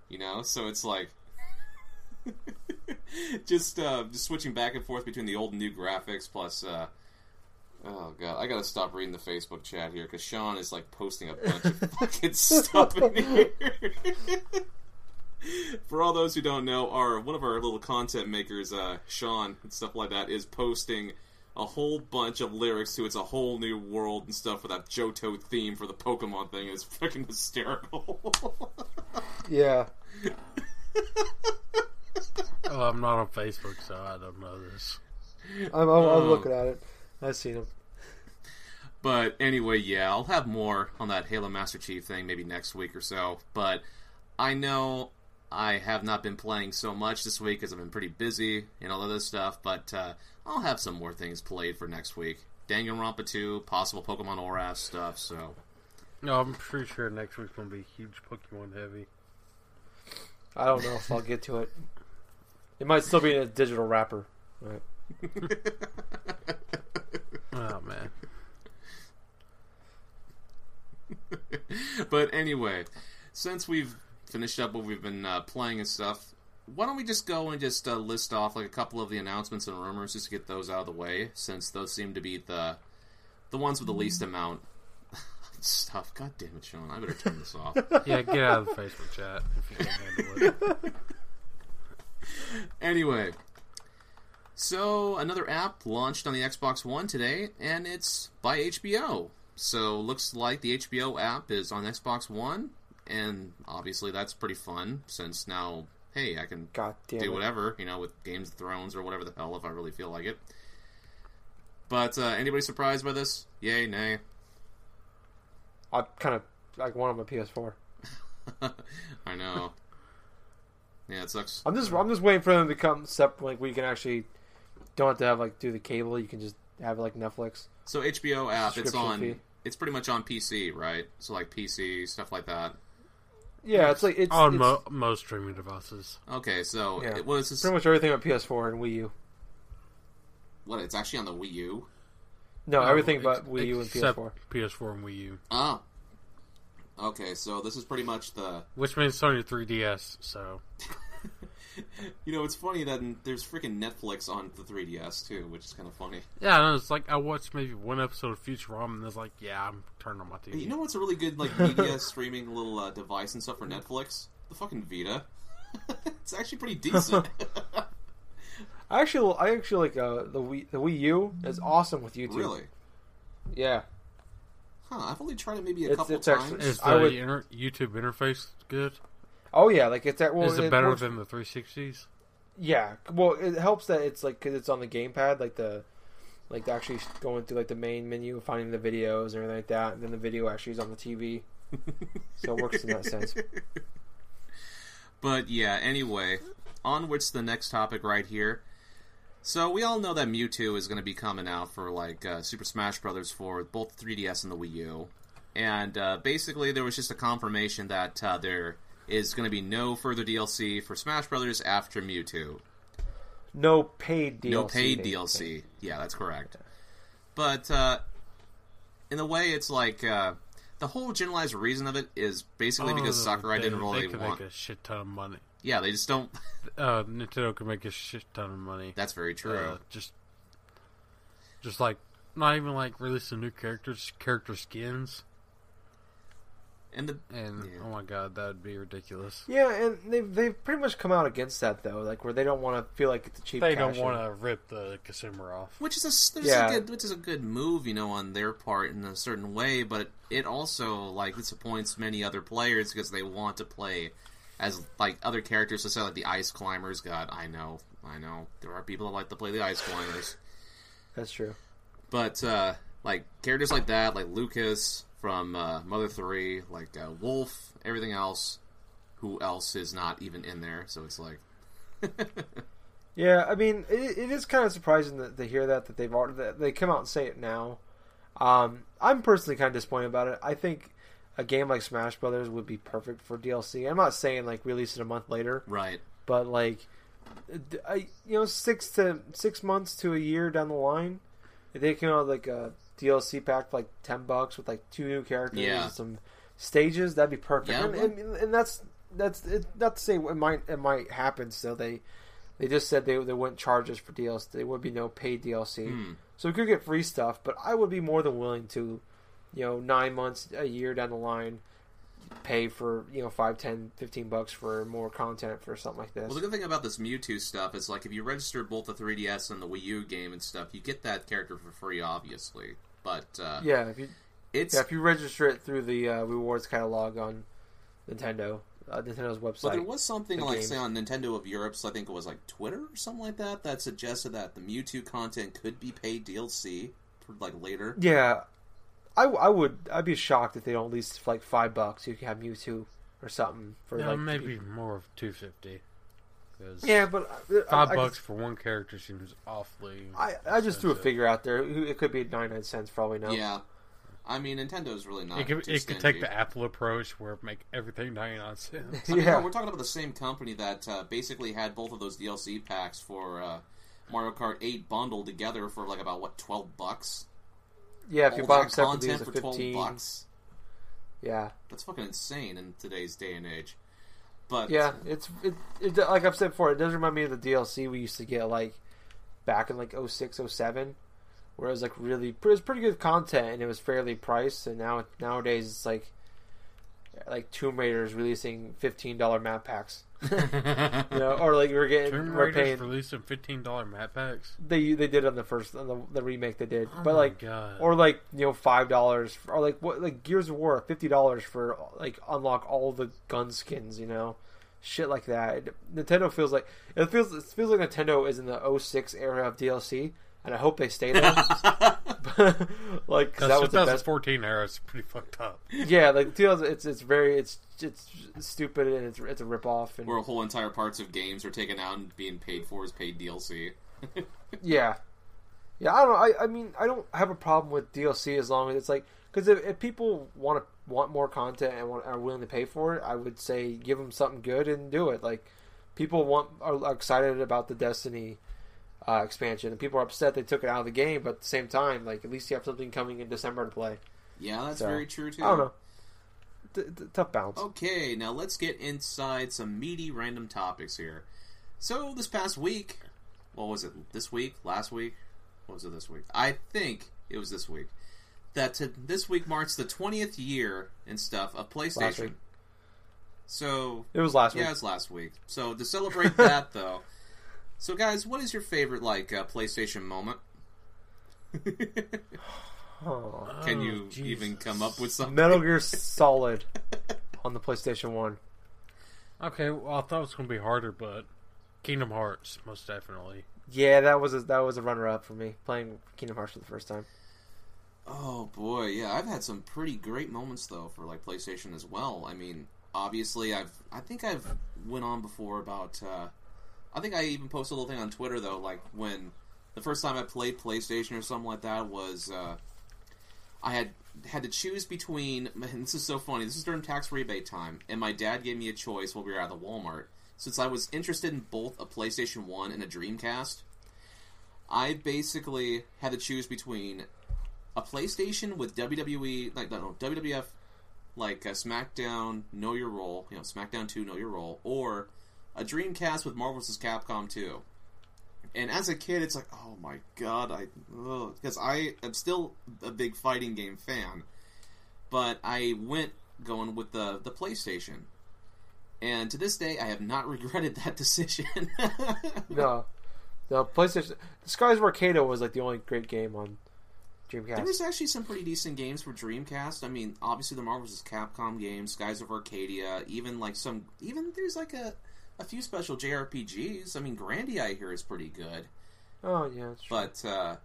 You know, so it's like [LAUGHS] just uh, just switching back and forth between the old and new graphics. Plus, uh, oh god, I gotta stop reading the Facebook chat here because Sean is like posting a bunch of [LAUGHS] fucking stuff in here. [LAUGHS] For all those who don't know, our one of our little content makers, uh, Sean and stuff like that, is posting a whole bunch of lyrics to "It's a Whole New World" and stuff for that Johto theme for the Pokemon thing. It's freaking hysterical. [LAUGHS] Yeah. Oh, I'm not on Facebook, so I don't know this. I'm, I'm, I'm Um, looking at it. I've seen him. But anyway, yeah, I'll have more on that Halo Master Chief thing maybe next week or so. But I know I have not been playing so much this week because I've been pretty busy and all of this stuff. But uh, I'll have some more things played for next week. Danganronpa 2, possible Pokemon Oras stuff. So No, I'm pretty sure next week's going to be huge Pokemon heavy. I don't know if I'll get to it. It might still be in a digital wrapper. Right. [LAUGHS] Oh, man. [LAUGHS] but anyway, since we've finished up what we've been uh, playing and stuff, why don't we just go and just uh, list off like a couple of the announcements and rumors just to get those out of the way, since those seem to be the the ones with the least amount of [LAUGHS] stuff. God damn it, Sean! I better turn this off. [LAUGHS] Yeah, get out of the Facebook chat if you can't handle it. [LAUGHS] Anyway, so another app launched on the Xbox One today, and it's by HBO. So looks like the HBO app is on Xbox One, and obviously that's pretty fun since now, hey, I can do it. whatever, you know, with Games of Thrones or whatever the hell if I really feel like it. But uh, anybody surprised by this? Yay, nay. I kind of like one on my PS4. [LAUGHS] I know. Yeah, it sucks. I'm just I'm just waiting for them to come separate, like we can actually don't have to have like do the cable. You can just have like Netflix. So HBO app, it's on. fee. It's pretty much on PC, right? So like PC stuff like that. Yeah, it's like it's, On it's mo- most streaming devices. Okay, so Yeah. it, what is this? pretty much everything on PS4 and Wii U. What? It's actually on the Wii U. No, No, everything but Wii U and PS4. PS4 and Wii U. Oh, Okay, so this is pretty much the. which means Sony 3DS. So [LAUGHS] [LAUGHS] You know, it's funny that there's freaking Netflix on the 3DS too, which is kind of funny. yeah, I know, it's like I watched maybe one episode of Futurama, and it's like, yeah, I'm turning on my TV. You know what's a really good like [LAUGHS] media streaming little uh, device and stuff for Netflix? The fucking Vita. [LAUGHS] it's actually pretty decent. I actually, I actually like uh, the Wii. The Wii U is awesome with YouTube. really? Yeah. Huh? I've only tried it maybe a It's- couple it's actually- times. Is the I would- inter- YouTube interface good? Oh yeah, like it's that. Well, Is it better works- than the 360s? Yeah. Well, it helps that it's like because it's on the gamepad, like the, like actually going through like the main menu, finding the videos and everything like that, and then the video actually is on the TV. So it works in that sense. [LAUGHS] But yeah, anyway, onwards to the next topic right here. So we all know that Mewtwo is going to be coming out for like uh, Super Smash Brothers for both 3DS and the Wii U, and uh, basically there was just a confirmation that uh, there is going to be no further DLC for Smash Brothers after Mewtwo. No paid DLC. No paid they- DLC. Yeah, that's correct. But uh, in a way, it's like uh, the whole generalized reason of it is basically because Oh, Sakurai they, didn't really They could want. make a shit ton of money. Yeah, they just don't. [LAUGHS] Uh, Nintendo can make a shit ton of money. That's very true. Uh, just, just like not even like releasing new characters, character skins, and the and Yeah. oh my god, that would be ridiculous. Yeah, and they've they've pretty much come out against that though, like where they don't want to feel like it's a cheap. They don't want to rip the consumer off. which is a there's Yeah. a good which is a good move, you know, on their part in a certain way, but it also like disappoints many other players because they want to play as like other characters. So say like the Ice Climbers. God, I know, I know, there are people that like to play the Ice Climbers, That's true. but uh, like characters like that, like Lucas from uh, Mother Three, like uh, Wolf, everything else. Who else is not even in there? So it's like. [LAUGHS] Yeah, I mean, it, it is kind of surprising that to hear that that they've already that they come out and say it now. Um, I'm personally kind of disappointed about it. I think a game like Smash Brothers would be perfect for DLC. I'm not saying like release it a month later, Right. but like, I, you know, six to six months to a year down the line, they came out like a DLC pack for like ten bucks with like two new characters Yeah. and some stages, that'd be perfect. Yeah, and, and, and that's that's it, not to say it might it might happen. Still, they they just said they they wouldn't charge us for DLC. There would be no paid DLC, Hmm. so we could get free stuff. But I would be more than willing to, you know, nine months a year down the line. Pay for you know five, ten, fifteen bucks for more content for something like this. Well, the good thing about this Mewtwo stuff is like if you register both the 3DS and the Wii U game and stuff, you get that character for free, obviously. But uh, Yeah, if you it's yeah, if you register it through the uh, rewards catalog on Nintendo, uh, Nintendo's website. but there was something the like games. say on Nintendo of europe so I think it was like Twitter or something like that, that suggested that the Mewtwo content could be paid DLC for like later. yeah, I, I would I'd be shocked if they don't at least for like five bucks. You can have Mewtwo or something for Yeah, like maybe more of two fifty. Yeah, but uh, five I, I bucks for one character seems awfully. I, I just threw a figure out there. It could be ninety nine cents for all we know. Yeah, I mean Nintendo's really not. It could, too it could take the Apple approach where it make everything ninety nine cents. I mean, Yeah. no, we're talking about the same company that uh, basically had both of those DLC packs for uh, Mario Kart 8 bundled together for like about what twelve bucks. Yeah, if you that them separately, it's a fifteen. bucks. Yeah, That's fucking insane in today's day and age. But yeah. It's it, it like I've said before. It does remind me of the DLC we used to get like back in like 06, 07, where it was like really it was pretty good content and it was fairly priced. And now nowadays it's like like Tomb Raider is releasing fifteen dollar map packs. [LAUGHS] You know, or like we're getting Tomb we're Raiders paying. releasing fifteen dollar map packs. They they did on the first on the, the remake they did, Oh but my like God. or like you know five dollars or like what like Gears of War fifty dollars for like unlock all the gun skins, you know, shit like that. Nintendo feels like it feels it feels like Nintendo is in the 06 era of DLC, and I hope they stay there. [LAUGHS] like Because that was the best. 2014 era is pretty fucked up. Yeah, like 2000, it's it's very it's it's stupid and it's it's a rip off and where whole entire parts of games are taken out and being paid for as paid DLC. [LAUGHS] Yeah, yeah. I don't know. I, I mean, I don't have a problem with DLC as long as it's like because if, if people want to want more content and want, are willing to pay for it, I would say give them something good and do it. Like people want are excited about the Destiny uh, expansion, and people are upset they took it out of the game. But at the same time, like at least you have something coming in December to play. yeah, that's So, very true too. I don't know. t- t- tough balance. Okay, now let's get inside some meaty random topics here. So this past week, what was it? This week? Last week? What was it this week? I think it was this week. That to, this week marks the 20th year and stuff of PlayStation. So It was last yeah, week. it's last week. So to celebrate [LAUGHS] that though, so guys, what is your favorite like uh, PlayStation moment? [SIGHS] Oh. Can Oh, you Jesus. even come up with something? Metal Gear [LAUGHS] Solid on the PlayStation One. Okay, well, I thought it was going to be harder, but Kingdom Hearts, most definitely. Yeah, that was a, that was a runner up for me playing Kingdom Hearts for the first time. Oh boy, yeah, I've had some pretty great moments though for like PlayStation as well. I mean, obviously, I've I think I've went on before about. Uh, I think I even posted a little thing on Twitter though, like when the first time I played PlayStation or something like that was. Uh, I had had to choose between. [LAUGHS] This is so funny. This is during tax rebate time, and my dad gave me a choice while we were at the Walmart. Since I was interested in both a PlayStation One and a Dreamcast, I basically had to choose between a PlayStation with WWE, like no, no WWF, like uh, SmackDown Know Your Role, you know SmackDown Two Know Your Role, or a Dreamcast with Marvel vs. Capcom Two. And as a kid, it's like, oh my god, I because I am still a big fighting game fan, but I went going with the the PlayStation, and to this day, I have not [LAUGHS] regretted that decision. [LAUGHS] No, the PlayStation Skies of Arcadia was like the only great game on Dreamcast. There was actually some pretty decent games for Dreamcast. I mean, obviously the Marvel vs. Capcom games, Skies of Arcadia, even like some, even there's like a, a few special JRPGs. I mean, Grandia I hear is pretty good, oh yeah, but uh,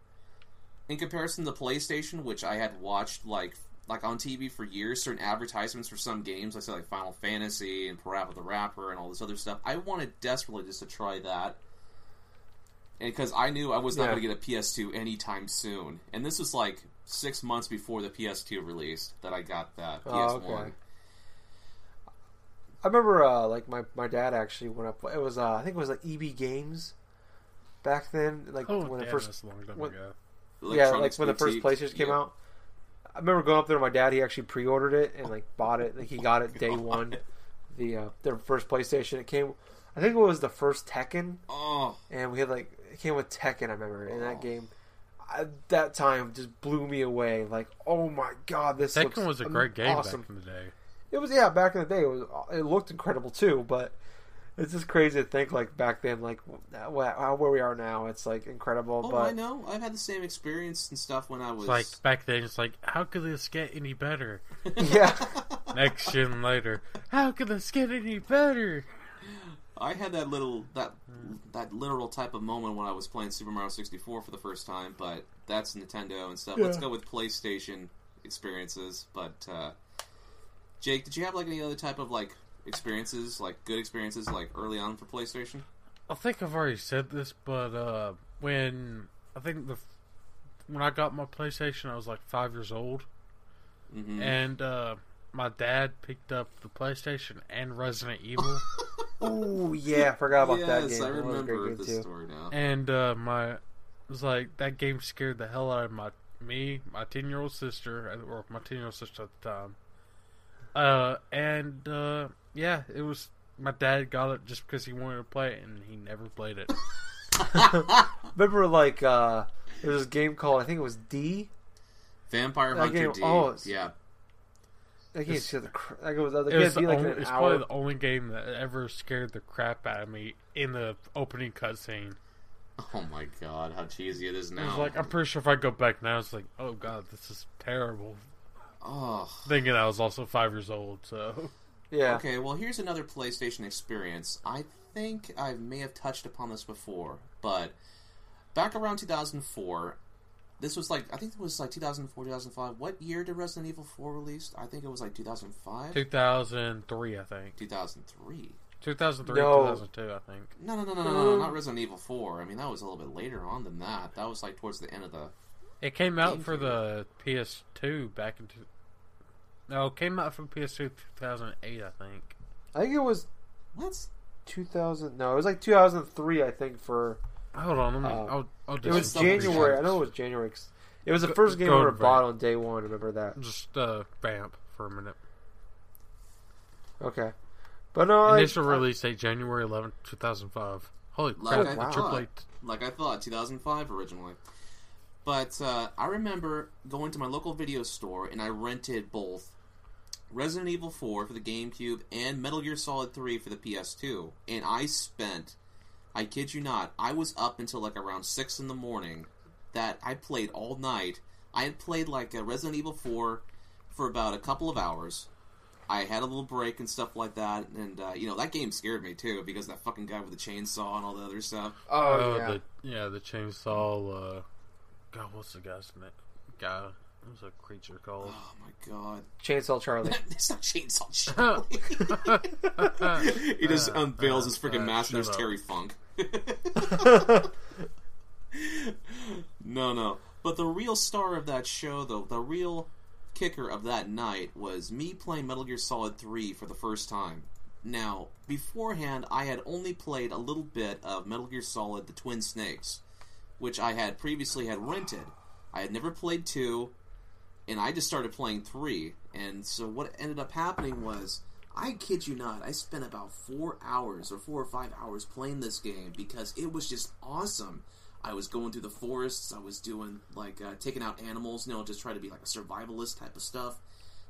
in comparison to the PlayStation, which I had watched like like on TV for years, certain advertisements for some games, I said like Final Fantasy and Parappa the Rapper and all this other stuff. I wanted desperately just to try that. And because I knew I was not Yeah. going to get a PS2 anytime soon, and this was like six months before the PS2 released that I got that Oh, PS1. okay. I remember uh, like my, my dad actually went up. It was uh, I think it was like EB Games back then, like Oh, when damn, it first that's long time when- ago. yeah, like when the first Boutique, PlayStation came yeah. out. I remember going up there. My dad he actually pre-ordered it and like bought it. Like he got it day [LAUGHS] God. one. The uh, their first PlayStation. It came. I think it was the first Tekken, Oh, and we had like it came with Tekken. I remember, in Oh. that game. At that time, just blew me away. Like, oh my god, this looks Tekken was a great game awesome. back in the day. It was yeah, back in the day it was it looked incredible too, but it's just crazy to think like back then like how where we are now it's like incredible. oh, but I know. I've had the same experience and stuff when I was It's like back then, it's like, how could this get any better? [LAUGHS] yeah, [LAUGHS] Next gen later, how could this get any better? I had that little that that literal type of moment when I was playing Super Mario 64 for the first time, but that's Nintendo and stuff. Let's go with PlayStation experiences. But uh, Jake, did you have like any other type of like experiences, like good experiences, like early on for PlayStation? I think I've already said this, but uh, when I think the when I got my PlayStation, I was like five years old, hmm and uh, my dad picked up the PlayStation and Resident Evil, [LAUGHS] oh yeah, I forgot about that yes, game. I That was a remember great game this too. story now. and uh, my it was like that game scared the hell out of my me, my ten year old sister, or my ten year old sister at the time. Uh, and uh, yeah, it was my dad got it just because he wanted to play it, and he never played it. [LAUGHS] Remember like uh, there was this game called I think it was D. Vampire That Hunter game- D. oh, yeah. That game It's- scared the cr- that game was, that It was the like only, it's hour. probably the only game that ever scared the crap out of me in the opening cutscene. Oh my god, how cheesy it is It now. was like I'm pretty sure if I go back now, it's like, oh god, this is terrible. Oh. Thinking I was also five years old, so yeah. Okay, well, here's another PlayStation experience. I think I may have touched upon this before, but back around 2004, this was like, I think it was like 2004, 2005. What year did Resident Evil 4 release? I think it was like 2005? 2003, I think. 2003. 2003, No. 2002, I think. No, no, no, no, no, no, not Resident Evil 4. I mean, that was a little bit later on than that. That was like towards the end of the. It came out for the PS2 back in. Two, no, it came out for PS2 2008, I think. I think it was What? 2000. No, it was like 2003. I think for Hold on, let me. Uh, I'll, I'll it was double check. January. I know it was January. 'cause It was the Go- first game go I ever bought on day one. Remember that? Just uh, vamp for a minute. Okay, but no, I, Initial release date January 11, 2005. Holy crap! Like! I the thought. Like I thought, 2005 originally. But uh, I remember going to my local video store and I rented both Resident Evil 4 for the GameCube and Metal Gear Solid 3 for the PS2. And I spent, I kid you not, I was up until like around 6 in the morning that I played all night. I had played like uh, Resident Evil 4 for about a couple of hours. I had a little break and stuff like that, and uh, you know that game scared me too because that fucking guy with the chainsaw and all the other stuff. oh Oh, yeah, the yeah, the chainsaw. Uh, God, what's the guy's name? Guy, what's a creature called? Oh my god. Chainsaw Charlie. [LAUGHS] it's not Chainsaw [LAUGHS] Charlie. he just Uh, unveils uh, his freaking uh, mask and there's up. Terry Funk. [LAUGHS] no, no. But the real star of that show, though, the real kicker of that night was me playing Metal Gear Solid 3 for the first time. Now, beforehand, I had only played a little bit of Metal Gear Solid The Twin Snakes, which I had previously had rented. I had never played 2, and I just started playing 3. And so what ended up happening was, I kid you not, I spent about 4 hours or 4 or 5 hours playing this game because it was just awesome. I was going through the forests. I was doing like uh, taking out animals, you know, just trying to be like a survivalist type of stuff.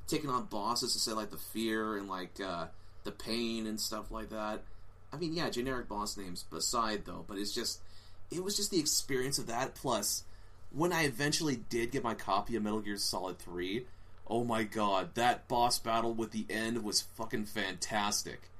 Taking on bosses to say like the fear and like uh, the pain and stuff like that. I mean, yeah, generic boss names beside though, but it's just it was just the experience of that. Plus, when I eventually did get my copy of Metal Gear Solid Three, oh my god, that boss battle with the end was fucking fantastic. [LAUGHS]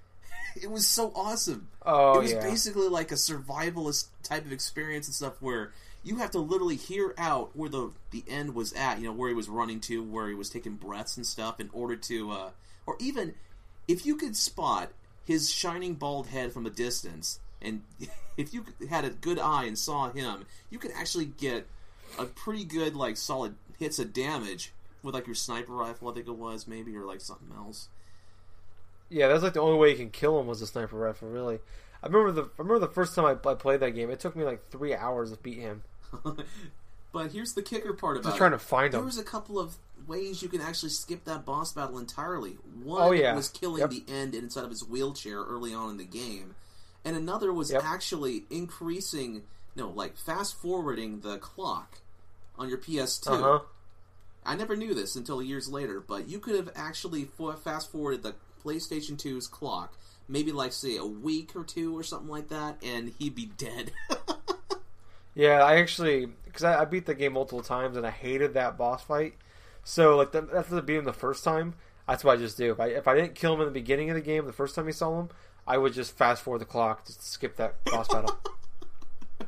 It was so awesome Oh it was yeah. basically like a survivalist type of experience and stuff where you have to literally hear out where the the end was at, you know, where he was running to, where he was taking breaths and stuff in order to uh or even if you could spot his shining bald head from a distance and [LAUGHS] if you had a good eye and saw him, you could actually get a pretty good like solid hits of damage with like your sniper rifle, I think it was maybe or like something else. Yeah, that's like the only way you can kill him was a sniper rifle. Really, I remember the I remember the first time I, I played that game. It took me like three hours to beat him. [LAUGHS] but here's the kicker part about Just it. trying to find There him. was a couple of ways you can actually skip that boss battle entirely. Oh, One Oh, yeah. was killing Yep. the end inside of his wheelchair early on in the game, and another was Yep. actually increasing, no, like fast forwarding the clock on your PS2. Uh huh. I never knew this until years later, but you could have actually fast forwarded the PlayStation 2's clock, maybe like say a week or two or something like that, and he'd be dead. [LAUGHS] Yeah, I actually because I, I beat the game multiple times and I hated that boss fight. So like the, after the beat him the first time, that's what I just do. If I if I didn't kill him in the beginning of the game, the first time you saw him, I would just fast forward the clock, to skip that boss battle. [LAUGHS] I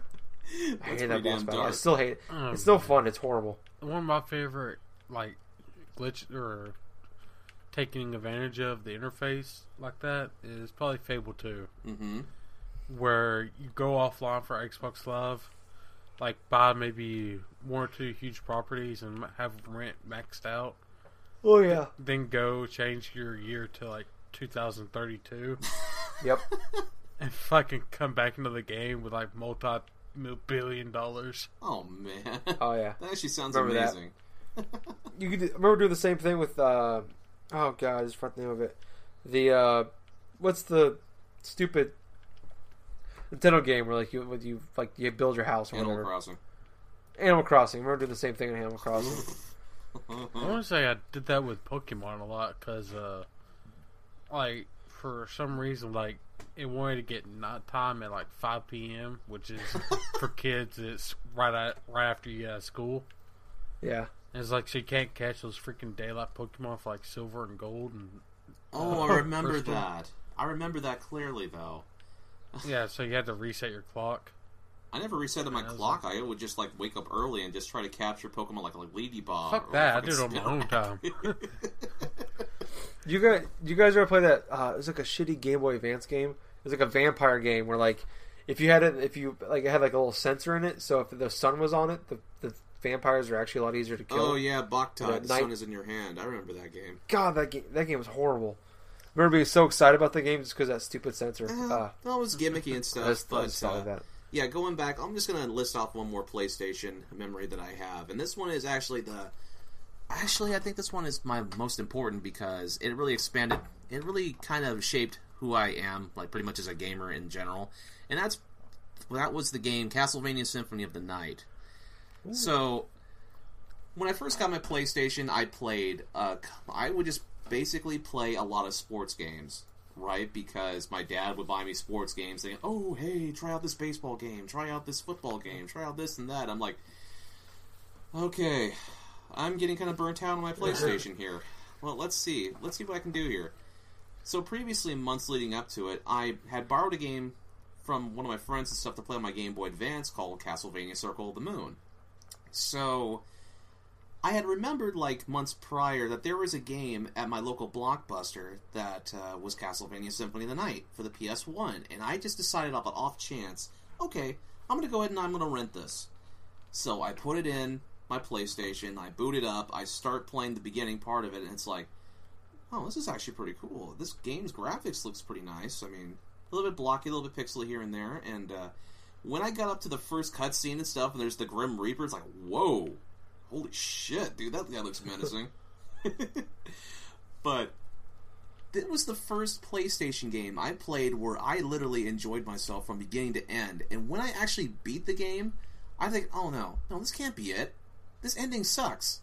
hate that boss damn battle. I still hate it. Oh, It's no fun. It's horrible. One of my favorite like glitch or taking advantage of the interface like that is probably Fable Two, mm-hmm. where you go offline for Xbox Live, like buy maybe one or two huge properties and have rent maxed out, Oh yeah. then go change your year to like 2032 [LAUGHS] Yep. [LAUGHS] and fucking come back into the game with like multi billion dollars. Oh man, Oh yeah. that actually sounds Remember amazing. [LAUGHS] You could remember doing the same thing with. uh Oh god, I just forgot the name of it. The uh what's the stupid Nintendo game where like you with you like you build your house or Animal whatever. Crossing. Animal Crossing. I remember doing the same thing in Animal Crossing. [LAUGHS] I want to say I did that with Pokemon a lot because, uh, like, for some reason, like, it wanted to get night time at like 5 p.m., which is [LAUGHS] for kids. It's right at right after you get out of school. yeah. And it's like so you can't catch those freaking daylight Pokemon for like silver and gold and Oh, uh, [LAUGHS] I remember crystal. that. I remember that clearly, though. [LAUGHS] Yeah, so you had to reset your clock. I never reset my Yeah, that was clock. I would just like wake up early and just try to capture Pokemon like like Ladybug. Fuck or that! I did it on my own time. You guys, you guys ever play that? Uh, it's like a shitty Game Boy Advance game. It's like a vampire game where like if you had it, if you like, it had like a little sensor in it, so if the sun was on it, the, the vampires are actually a lot easier to kill. oh yeah, Boktai. The night- sun is in your hand. I remember that game. God, that game, that game was horrible. I remember being so excited about the game just because that stupid sensor. Uh, Uh, that was gimmicky and stuff. I just, I just uh, that. yeah, going back, I'm just gonna list off one more PlayStation memory that I have, and this one is actually the. Actually, I think this one is my most important because it really expanded it really kind of shaped who I am, like pretty much as a gamer in general. And that's that was the game Castlevania Symphony of the Night. So when I first got my PlayStation, I played. Uh, I would just basically play a lot of sports games, right? Because my dad would buy me sports games, saying, "Oh, hey, try out this baseball game, try out this football game, try out this and that." I'm like, okay, I'm getting kind of burnt out on my PlayStation here. Well, let's see, let's see what I can do here. So previously, months leading up to it, I had borrowed a game from one of my friends and stuff to play on my Game Boy Advance called Castlevania Circle of the Moon. So I had remembered like months prior that there was a game at my local blockbuster that uh, was Castlevania Symphony of the Night for the PS1, and I just decided off off chance, okay, I'm gonna go ahead and I'm gonna rent this. So I put it in my PlayStation, I boot it up, I start playing the beginning part of it, and it's like, oh, this is actually pretty cool. This game's graphics looks pretty nice. I mean, a little bit blocky, a little bit pixely here and there, and uh, when I got up to the first cutscene and stuff, and there's the Grim Reaper, it's like, whoa, holy shit, dude, that guy looks menacing. [LAUGHS] but it was the first PlayStation game I played where I literally enjoyed myself from beginning to end. And when I actually beat the game, I think, oh no, no, this can't be it. This ending sucks.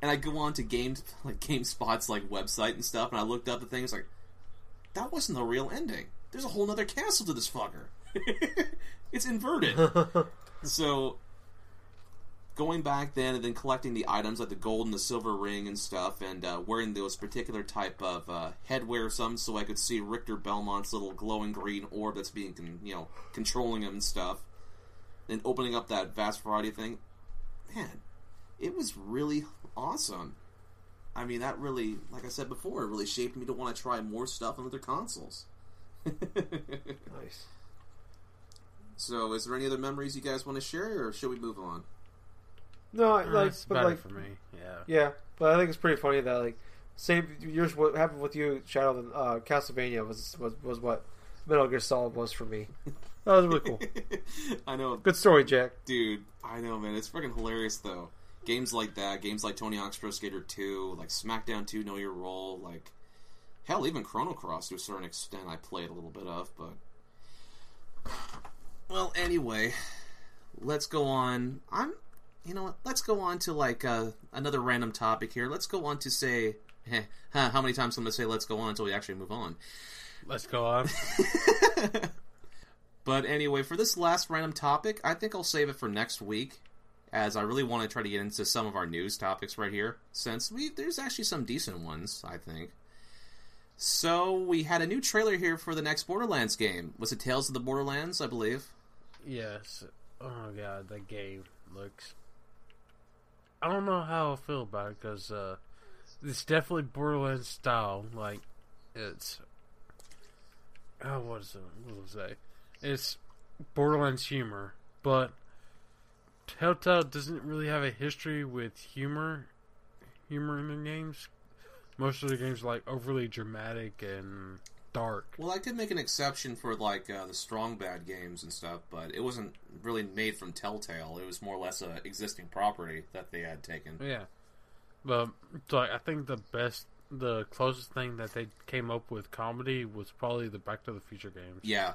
And I go on to games like GameSpot's like website and stuff, and I looked up the things like that wasn't the real ending. There's a whole nother castle to this fucker. [LAUGHS] it's inverted. [LAUGHS] so going back then and then collecting the items like the gold and the silver ring and stuff and uh, wearing those particular type of uh, headwear some so I could see Richter Belmont's little glowing green orb that's being con- you know controlling him and stuff and opening up that vast variety thing man it was really awesome I mean that really like I said before it really shaped me to want to try more stuff on other consoles [LAUGHS] Nice. so is there any other memories you guys want to share or should we move on No, I- Uh, like, that's but like, for me. Yeah. yeah, but I think it's pretty funny that like, same yours. What happened with you, Shadow? than, Uh, Castlevania was was was what Metal Gear Solid was for me. That was really cool. [LAUGHS] I know Good story, Jack. Dude, I know, man. It's freaking hilarious, though. Games like that, games like Tony Hawk's Pro Skater 2, like SmackDown 2, Know Your Role, like hell, even Chrono Cross to a certain extent, I played a little bit of, but [SIGHS] well, anyway, let's go on. I'm, you know what? Let's go on to like uh, another random topic here. Let's go on to say, eh, [LAUGHS] huh, how many times I'm going to say let's go on until we actually move on. Let's go on. [LAUGHS] [LAUGHS] But anyway, for this last random topic, I think I'll save it for next week, as I really want to try to get into some of our news topics right here, since we there's actually some decent ones, I think. So we had a new trailer here for the next Borderlands game. Was it Tales of the Borderlands, I believe? yes. Oh god, that game looks. I don't know how I feel about it because uh, it's definitely Borderlands style. Like it's. Oh, what is it? What was I say? It's Borderlands humor, but Telltale doesn't really have a history with humor, humor in their games. Most of the games are like overly dramatic and dark. Well, I could make an exception for like uh, the Strong Bad games and stuff, but it wasn't really made from Telltale. It was more or less a existing property that they had taken. Yeah, but like, I think the best, the closest thing that they came up with comedy was probably the Back to the Future games, Yeah.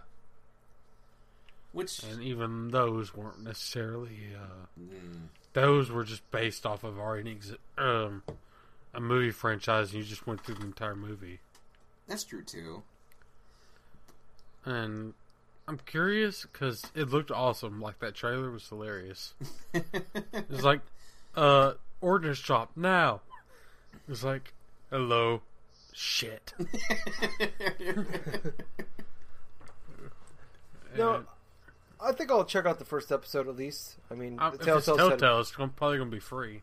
Which and even those weren't necessarily. Uh, mm, those were just based off of already exi- um, a movie franchise, and you just went through the entire movie. that's true too. And I'm curious because it looked awesome. Like that trailer was hilarious. [LAUGHS] It's like, uh, ordnance drop now. It's like, hello, shit. [LAUGHS] No, And I think I'll check out the first episode at least. I mean, I- the if it's Telltale Telltale, it's probably gonna be free.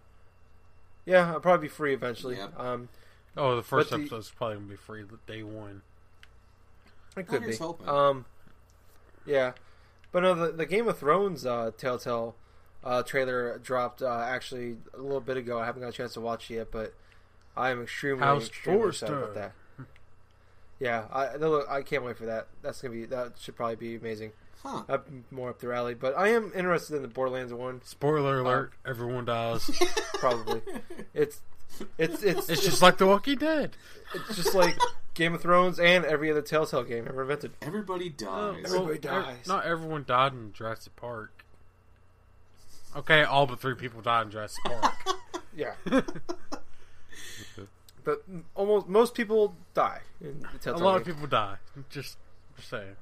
yeah, I'll probably be free eventually. Yep. Um, Oh, the first But the- episode's probably gonna be free day one. it could here's be. hoping. Um, yeah, but no, the, the Game of Thrones uh, Telltale uh, trailer dropped uh, actually a little bit ago. I haven't got a chance to watch it yet, but I am extremely, House extremely excited about that. Yeah, I look- I can't wait for that. That's gonna be that should probably be amazing. Huh. Uh, more up their alley, but I am interested in the Borderlands one. Spoiler alert: everyone dies. [LAUGHS] Probably, it's it's it's It's just like The Walking Dead. it's just like Game of Thrones and every other Telltale game ever invented. Everybody Oh, dies. Everybody well, dies. Not everyone died in Jurassic Park. Okay, all but three people died in Jurassic Park. [LAUGHS] Yeah. [LAUGHS] but almost most people die in the a Telltale lot of people die. Just, just saying.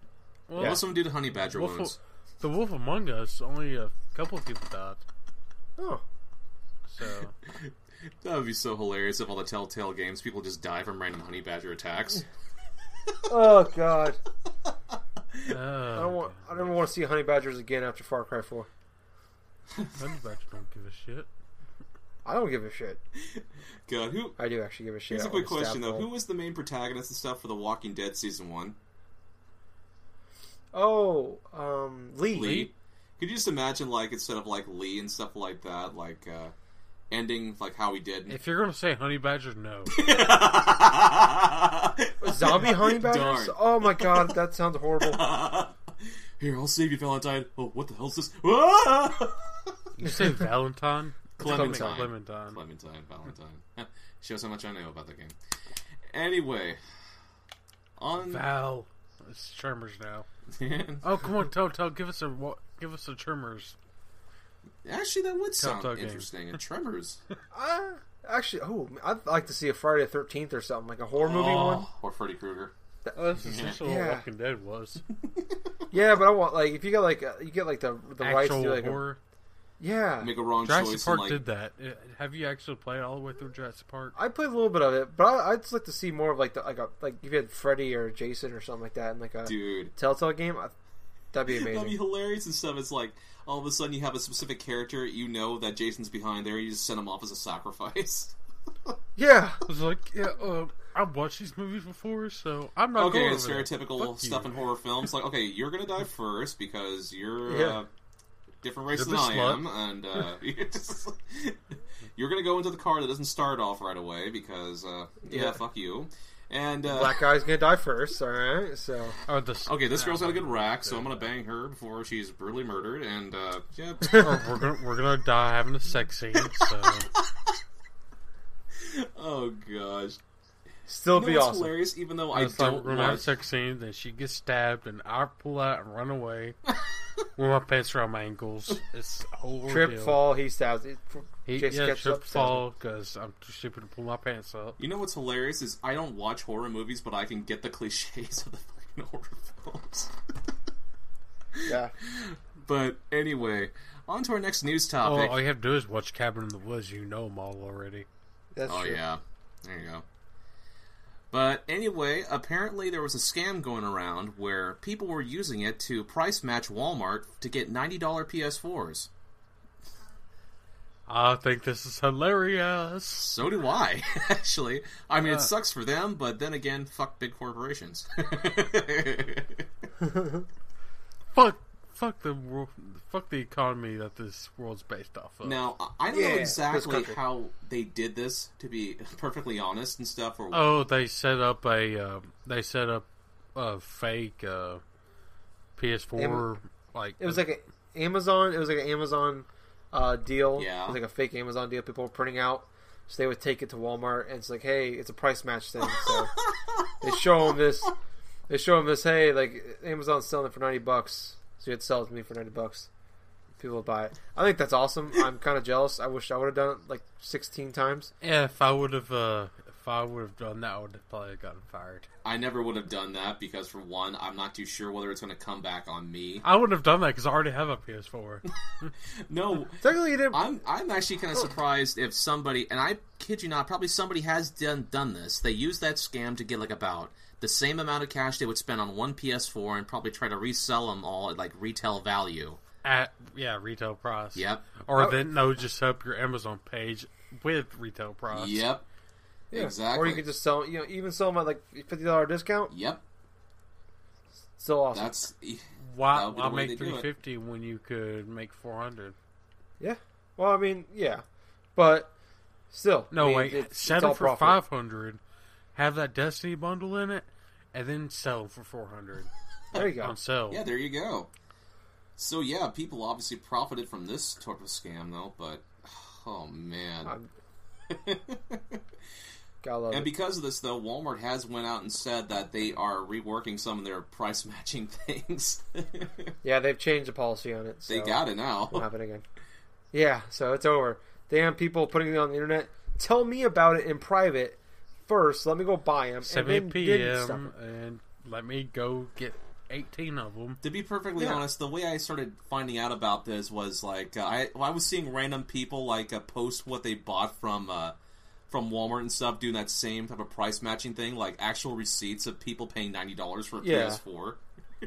Well, Most of them due to honey badger Wolf, wounds. the Wolf Among Us, only a couple of people died. Oh, So [LAUGHS] That would be so hilarious if all the Telltale games people just die from random honey badger attacks. [LAUGHS] oh God! uh, [LAUGHS] I don't want. I don't want to see honey badgers again after Far Cry Four. Honey Badger don't give a shit. I don't give a shit. God, who? I do actually give a shit. Here's a quick question though: them. Who was the main protagonist and stuff for The Walking Dead season one? Oh, um, Lee. Lee. Could you just imagine, like, instead of like Lee and stuff like that, like uh, ending like how he did? If you're gonna say Honey Badger, no. [LAUGHS] Zombie honey badgers? Darn. Oh my God, that sounds horrible. [LAUGHS] Here, I'll save you, Valentine. Oh, what the hell's this? [LAUGHS] Ah! You say Valentine? Clementine. Clementine. Clementine, Valentine. Shows how much I know about the game. Anyway, on Val. It's Tremors now. [LAUGHS] Oh, come on, Telltale, give us a give us a Tremors. actually, that would sound Telltale game. interesting. And Tremors, [LAUGHS] Uh, actually, oh, I'd like to see a Friday the Thirteenth or something like a horror movie Oh, one. or Freddy Krueger. Oh, that's essentially Yeah. what Walking Dead was. [LAUGHS] Yeah, but I want like if you get like uh, you get like the the rights to Actual do, like a, horror. Yeah. Make a wrong Jurassic choice Park like did that. Uh, Have you actually played all the way through Jurassic Park? I played a little bit of it, but I, I'd just like to see more of like the like a like if you had Freddy or Jason or something like that in like a dude. Telltale game. I, that'd be amazing. [LAUGHS] That'd be hilarious and stuff. It's like all of a sudden you have a specific character, you know that Jason's behind there, you just send him off as a sacrifice. [LAUGHS] Yeah, I was like, yeah, uh, I've watched these movies before, so I'm not okay, going it's over there. stereotypical stuff you. in horror films. Like, okay, you're gonna die first because you're Yeah. uh, different race You're than the I am, and uh, [LAUGHS] [LAUGHS] [LAUGHS] you're, gonna go into the car that doesn't start off right away because uh, yeah, Yeah. fuck you. And uh, black guy's gonna die first. All right, so Or the, okay, this girl's got a good rack, so I'm gonna bang her before she's brutally murdered. And uh, yeah, or we're gonna we're gonna die having a sex scene. So oh gosh, still you know be what's awesome. hilarious? Even though I it's like don't we're gonna have a sex scene, then she gets stabbed, and I pull out and run away [LAUGHS] with my pants around my ankles. It's a whole Trip, ordeal. fall, he stabs it. He, Jason yeah, catches trip, up, fall, because I'm too stupid to pull my pants up. You know what's hilarious is I don't watch horror movies, but I can get the cliches [LAUGHS] of the fucking horror films. [LAUGHS] Yeah, but anyway, on to our next news Oh, topic. all you have to do is watch Cabin in the Woods. You know them all already. that's Oh true. yeah, there you go. But anyway, apparently there was a scam going around where people were using it to price match Walmart to get ninety dollar PS4s. I think this is hilarious. So do I, [LAUGHS] actually. I mean, Uh. it sucks for them, but then again, fuck big corporations. [LAUGHS] Fuck, fuck the world, fuck the economy that this world's based off of. now, I- I don't Yeah, know exactly how they did this, to be [LAUGHS] perfectly honest and stuff. Or Oh, they set up a uh, they set up a fake uh, PS4 Am- like It was like an Amazon. It was like an Amazon uh, deal. Yeah. it was like a fake Amazon deal. People were printing out, so they would take it to Walmart, and it's like, hey, it's a price match thing. So [LAUGHS] they show them this. They show them this. Hey, like Amazon's selling it for ninety bucks, so you had to sell it to me for ninety bucks. People would buy it. I think that's awesome. I'm kind of jealous. I wish I would have done it like sixteen times. yeah. If I would have uh, if I would have done that, I would have probably gotten fired. I never would have done that because, for one, I'm not too sure whether it's going to come back on me. I wouldn't have done that because I already have a PS4. [LAUGHS] No, Technically, you didn't. I'm I'm actually kind of surprised if somebody, and I kid you not, probably somebody has done done this. They use that scam to get like about the same amount of cash they would spend on one PS4 and probably try to resell them all at like retail value. At yeah, retail price. Yep. Or Oh. then no, just set up your Amazon page with retail price. Yep. Yeah. Exactly. Or you could just sell. You know, even sell them at like fifty dollar discount. Yep. Still awesome. That's Why, That would be why the make they do it. three fifty when you could make four hundred? Yeah. Well, I mean, yeah, but still, No, I mean, wait. it's, Set it's all for five hundred. Have that Destiny bundle in it, and then sell them for four hundred [LAUGHS] There you go. on sale. yeah. There you go. So yeah, people obviously profited from this type of scam though, but oh man. [LAUGHS] Gotta love And it. because of this, though, Walmart has went out and said that they are reworking some of their price matching [LAUGHS] things. Yeah, they've changed the policy on it. So they got it Won't now. happen again. Yeah, so it's over. Damn people putting it on the internet. Tell me about it in private first. Let me go buy them. 7 and then, then stuff p.m. and let me go get 18 of them. To be perfectly Yeah. honest, the way I started finding out about this was like uh, I well, I was seeing random people like uh, post what they bought from uh, from Walmart and stuff, doing that same type of price matching thing, like actual receipts of people paying ninety dollars for a Yeah. PS4. [LAUGHS]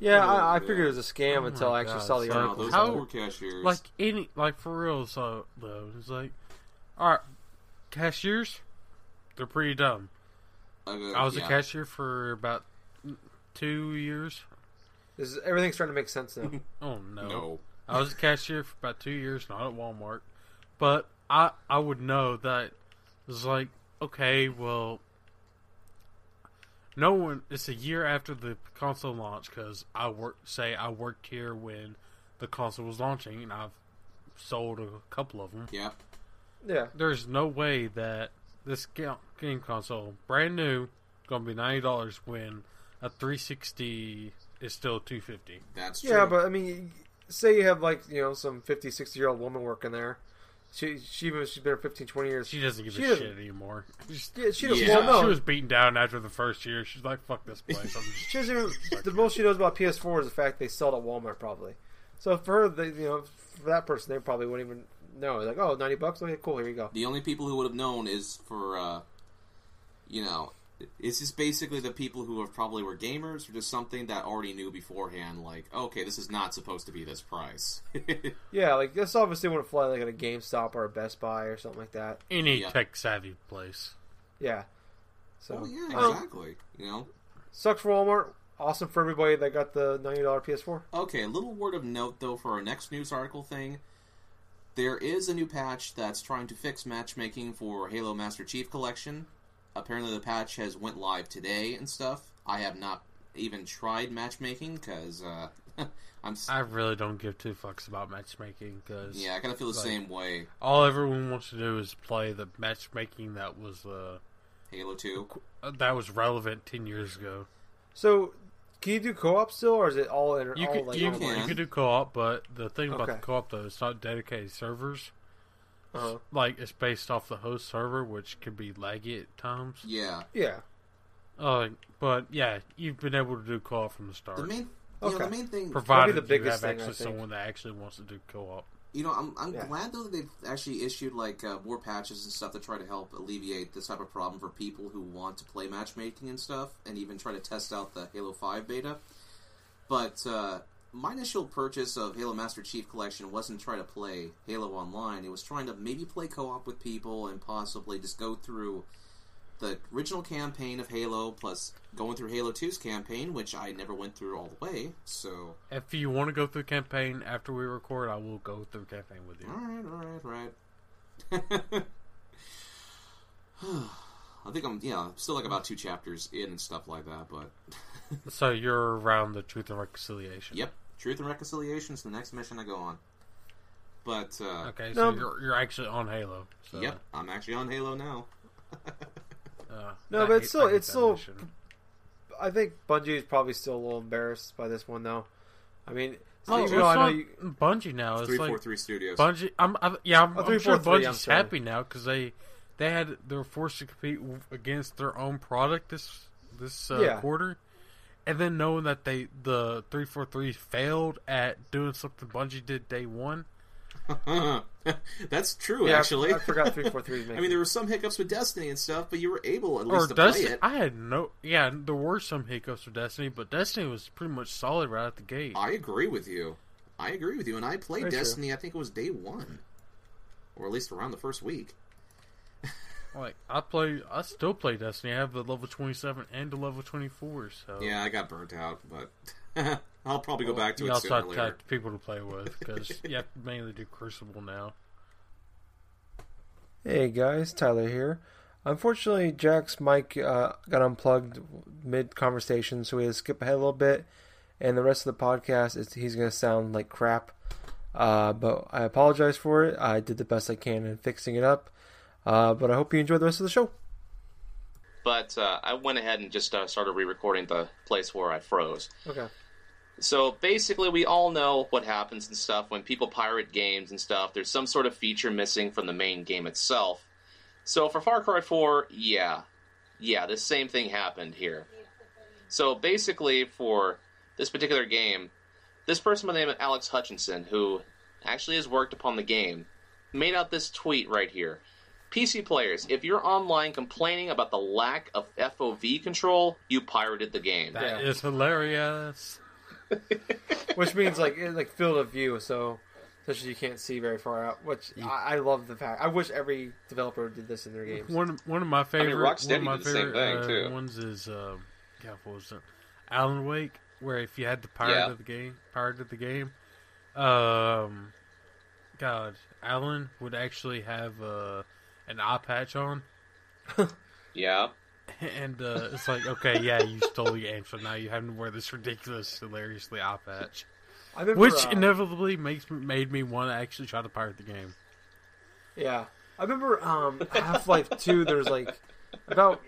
Yeah, I, I Oh, figured it was a scam Oh until I actually God, saw the so article. those How- poor cashiers. Like any, like for real. So though, it's like, all right, cashiers, they're pretty dumb. Uh, I was yeah. a cashier for about two years. This is, everything's starting to make sense now. [LAUGHS] Oh no. No. I was a cashier for about two years, not at Walmart, but I I would know that it's like okay, well, no one. It's a year after the console launch because I work. Say I worked here when the console was launching, and I've sold a couple of them. Yeah. Yeah, There's no way that this game console, brand new, going to be ninety dollars when a 360 is still 250. That's true. yeah, but I mean, say you have like you know some 50, 60 year old woman working there. She she even she's been there 15, 20 years. She doesn't give She a doesn't- shit anymore. Just- yeah, she doesn't. Yeah. Well, no, She was beaten down after the first year. She's like, "Fuck this [LAUGHS] place." I'm just She doesn't even, the most she knows about PS4 is the fact they sell it at Walmart, probably. So for her, they, you know, for that person, they probably wouldn't even know. Like, oh, 90 bucks? Okay, cool, here you go. The only people who would have known is for, uh, you know, it's just basically the people who have probably were gamers or just something that already knew beforehand, like, okay, this is not supposed to be this price. [LAUGHS] Yeah, like, this obviously wouldn't fly like at a GameStop or a Best Buy or something like that. any Yeah. tech savvy place. Yeah. So, oh, yeah, um, exactly. You know? sucks for Walmart. Awesome for everybody that got the $90 PS4. Okay, a little word of note, though, for our next news article thing. There is a new patch that's trying to fix matchmaking for Halo Master Chief Collection. Apparently, the patch has went live today and stuff. I have not even tried matchmaking because uh, [LAUGHS] I'm. s I really don't give two fucks about matchmaking because yeah, I kind of feel the like- same way. all everyone wants to do is play the matchmaking that was uh, Halo Two. that was relevant ten years ago. So, can you do co op still, or is it all, inter- You all could like, you, online? can. you could do co-op, but the thing about Okay. the co-op though, it's not dedicated servers. Uh-huh. Like it's based off the host server, which could be laggy at times. Yeah, Yeah. Uh, but yeah, you've been able to do co-op from the start, the main. You know, Okay. the main thing. provided the you biggest have thing, I actually someone that actually wants to do co-op. You know, I'm, I'm Yeah. glad though that they've actually issued like uh, more patches and stuff to try to help alleviate this type of problem for people who want to play matchmaking and stuff, and even try to test out the Halo Five beta. But uh, my initial purchase of Halo Master Chief Collection wasn't trying to play Halo Online. It was trying to maybe play co-op with people and possibly just go through the original campaign of Halo plus going through Halo 2's campaign, which I never went through all the way. So, If you want to go through campaign after we record, I will go through campaign with you. all right, all right, all right. [SIGHS] I think I'm, yeah, still like about two chapters in and stuff like that, but [LAUGHS] So you're around the truth and reconciliation. yep, Truth and Reconciliation is the next mission I go on. But uh, Okay, so No. you're you're actually on Halo. So, yep, I'm actually on Halo now. [LAUGHS] Uh, No, I but it's still- it's still- mission. I think Bungie is probably still a little embarrassed by this one, though. I mean, Oh, even it's though I know you. Bungie now. It's Three like four three Studios. Bungie. I'm, I'm yeah. I'm, Oh, I'm 343, sure I'm Bungie's sorry. happy now because they they had they were forced to compete against their own product this this uh, Yeah. quarter, and then knowing that they the three four three failed at doing something Bungie did day one. [LAUGHS] That's true, Yeah, actually. I, forgot 343 [LAUGHS] I mean, there were some hiccups with Destiny and stuff, but you were able at Or least to play it. I had no. Yeah, there were some hiccups with Destiny, but Destiny was pretty much solid right out the gate. I agree with you. I agree with you, and I played Very true. Destiny. I think it was day one, or at least around the first week. [LAUGHS] Like I play, I still play Destiny. I have the level twenty seven and the level twenty four. So Yeah, I got burnt out, but [LAUGHS] I'll probably go back to you it also sooner have later. type people to play with because [LAUGHS] you have to mainly do Crucible now. Hey guys, Tyler here. Unfortunately, Jack's mic uh, got unplugged mid conversation, so we had to skip ahead a little bit. And the rest of the podcast is he's going to sound like crap. Uh, but I apologize for it. I did the best I can in fixing it up. Uh, but I hope you enjoy the rest of the show. But uh, I went ahead and just uh, started re-recording the place where I froze. Okay. So basically, we all know what happens and stuff when people pirate games and stuff. There's some sort of feature missing from the main game itself. So for Far Cry 4, yeah, yeah, the same thing happened here. So basically, for this particular game, this person by the name of Alex Hutchinson, who actually has worked upon the game, made out this tweet right here. PC players, if you're online complaining about the lack of FOV control, you pirated the game. That Yeah. is hilarious. [LAUGHS] Which means like like field of view, so especially you can't see very far out. Which I, I love the fact. I wish every developer did this in their games. One of- one of my favorite Rocksteady one of my did the same favorite thing, uh, too. ones is uh, God, what was it? Alan Wake, where if you had the pirate Yeah. of the game, pirate of the game, um, God, Alan would actually have uh, an eye patch on, [LAUGHS] Yeah. And uh, it's like, okay, yeah, you stole the game, so now you have to wear this ridiculous, hilariously eye patch, I remember, which uh, inevitably makes made me want to actually try to pirate the game. Yeah. I remember um, Half Life 2, there's like about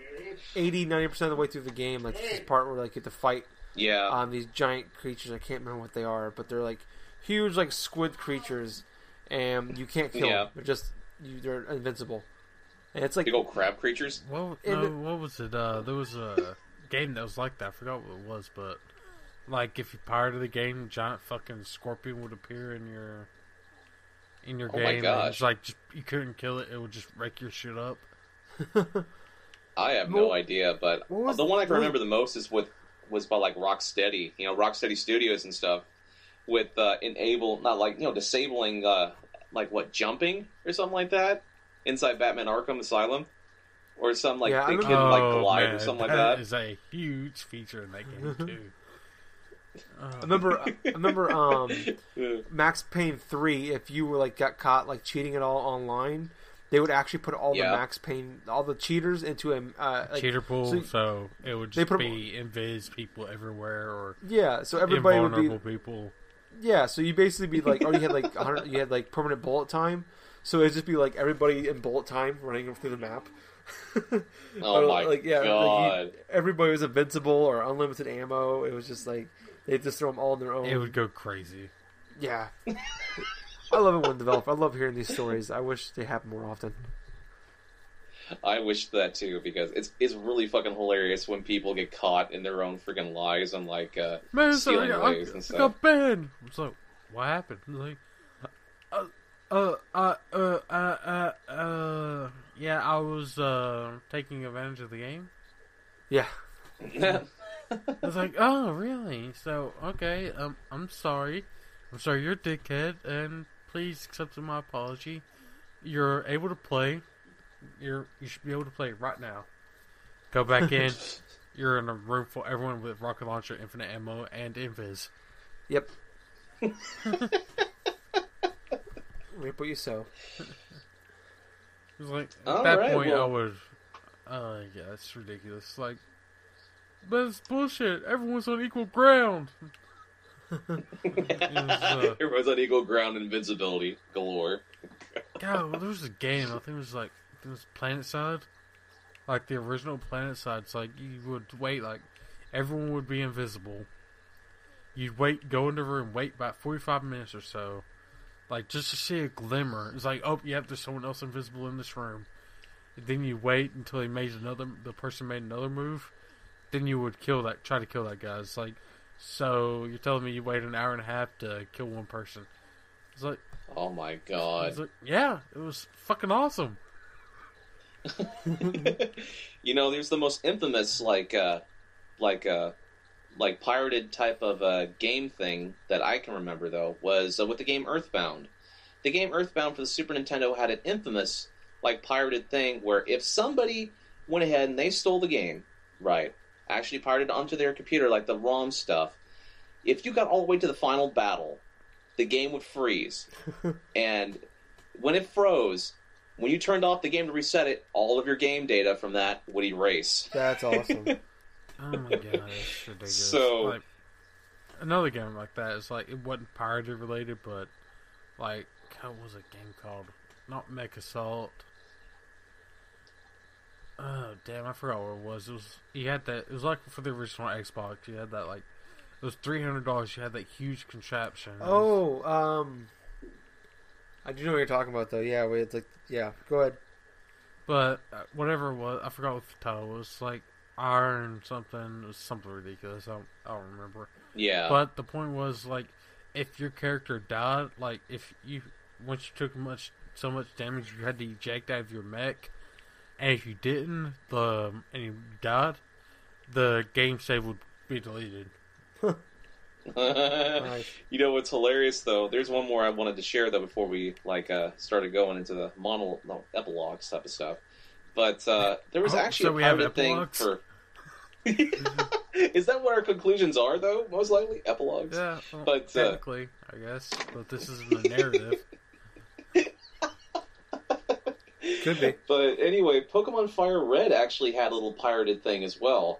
80 90% of the way through the game, like this part where like you have to fight Yeah. um, these giant creatures. I can't remember what they are, but they're like huge, like squid creatures, and you can't kill Yeah. them. They're just you, they're invincible. And it's like Big old crab creatures. Well, no, the- what was it? Uh, there was a game that was like that. I forgot what it was, but like if you pirated the game, giant fucking scorpion would appear in your in your Oh my game. and gosh. It's like just, you couldn't kill it; it would just wreck your shit up. [LAUGHS] I have no Well, idea, but the one I can remember the most is with was by like Rocksteady, you know, Rocksteady Studios and stuff, with uh, enable not like you know disabling uh, like what jumping or something like that inside Batman Arkham Asylum, or some like Yeah, they remember- can like Oh, glide or man, something like that. is a huge feature in that game [LAUGHS] too. I remember I remember um, [LAUGHS] Yeah. Max Payne 3 if you were like got caught like cheating at all online, they would actually put all Yeah. the Max Payne all the cheaters into a uh, like, Cheater pool, so- so, it would they just put- be invis people everywhere or yeah, so everybody would invulnerable be people. Yeah, so you basically be like, oh, you had like 100, you had like permanent bullet time. So it'd just be like everybody in bullet time running through the map. [LAUGHS] Oh Or, my like, yeah, like, you- god! everybody was invincible or unlimited ammo. It was just like they just throw them all on their own. It would go crazy. Yeah, [LAUGHS] I love it when developer. I love hearing these stories. I wish they happen more often. I wish that too because it's it's really fucking hilarious when people get caught in their own freaking lies and like uh, Man, so stealing I, ways I, and I stuff. got banned. It's like, what happened? Like, uh, uh, uh, uh, uh, uh, uh, yeah, I was uh taking advantage of the game. Yeah, [LAUGHS] I was like, oh, really? So, okay, um, I'm sorry. I'm sorry, you're a dickhead, and please accept my apology. You're able to play. You're you should be able to play right now. Go back [LAUGHS] in. You're in a room full everyone with rocket launcher, infinite ammo, and invis. yep. [LAUGHS] Reap what you sow. Like at All that right, point well- I was, uh, yeah, it's ridiculous. Like, but it's bullshit. Everyone's on equal ground. [LAUGHS] uh, Everyone's on equal ground, invincibility galore. God, well, there was a game. I think it was like it was PlanetSide, like the original PlanetSide. It's like you would wait, like everyone would be invisible. You'd wait, go in the room, wait about forty-five minutes or so, like just to see a glimmer. It's like, oh, yep, there's someone else invisible in this room. And then you wait until he made another, the person made another move. Then you would kill that, try to kill that guy. It's like, so you're telling me you wait an hour and a half to kill one person? It's like, Oh my it's god! like yeah, it was fucking awesome. [LAUGHS] you know, there's the most infamous like uh, like uh, like pirated type of uh, game thing that I can remember though was uh, with the game Earthbound. The game Earthbound for the Super Nintendo had an infamous like pirated thing where if somebody went ahead and they stole the game, right, actually pirated onto their computer like the ROM stuff, if you got all the way to the final battle, the game would freeze. [LAUGHS] and when it froze, when you turned off the game to reset it, all of your game data from that would erase. That's awesome. [LAUGHS] Oh my god, that's [LAUGHS] ridiculous. So- like, another game like that is like it wasn't pirated related, but like what was a game called? Not MechAssault. Oh damn! I forgot what it was. It was you had that. It was like for the original Xbox. You had that like it was three hundred dollars. You had that huge contraption. It was- Oh, um, I do know what you're talking about though. Yeah, wait, it's like yeah. Go ahead. but uh, whatever it was, I forgot what the title was. Like Iron something. It was something ridiculous. I don't, I don't remember. Yeah. But the point was like, if your character died, like if you once you took much so much damage, you had to eject out of your mech, and if you didn't, the and you died, the game save would be deleted. [LAUGHS] Nice. You know what's hilarious though? There's one more I wanted to share though before we like uh, started going into the mono no, epilogues type of stuff. But uh, there was Oh, actually so a we have thing for. [LAUGHS] Is that what our conclusions are though? Most likely epilogues. Yeah, well, But, uh, I guess, but this isn't a narrative. [LAUGHS] Could be. But anyway, Pokemon Fire Red actually had a little pirated thing as well,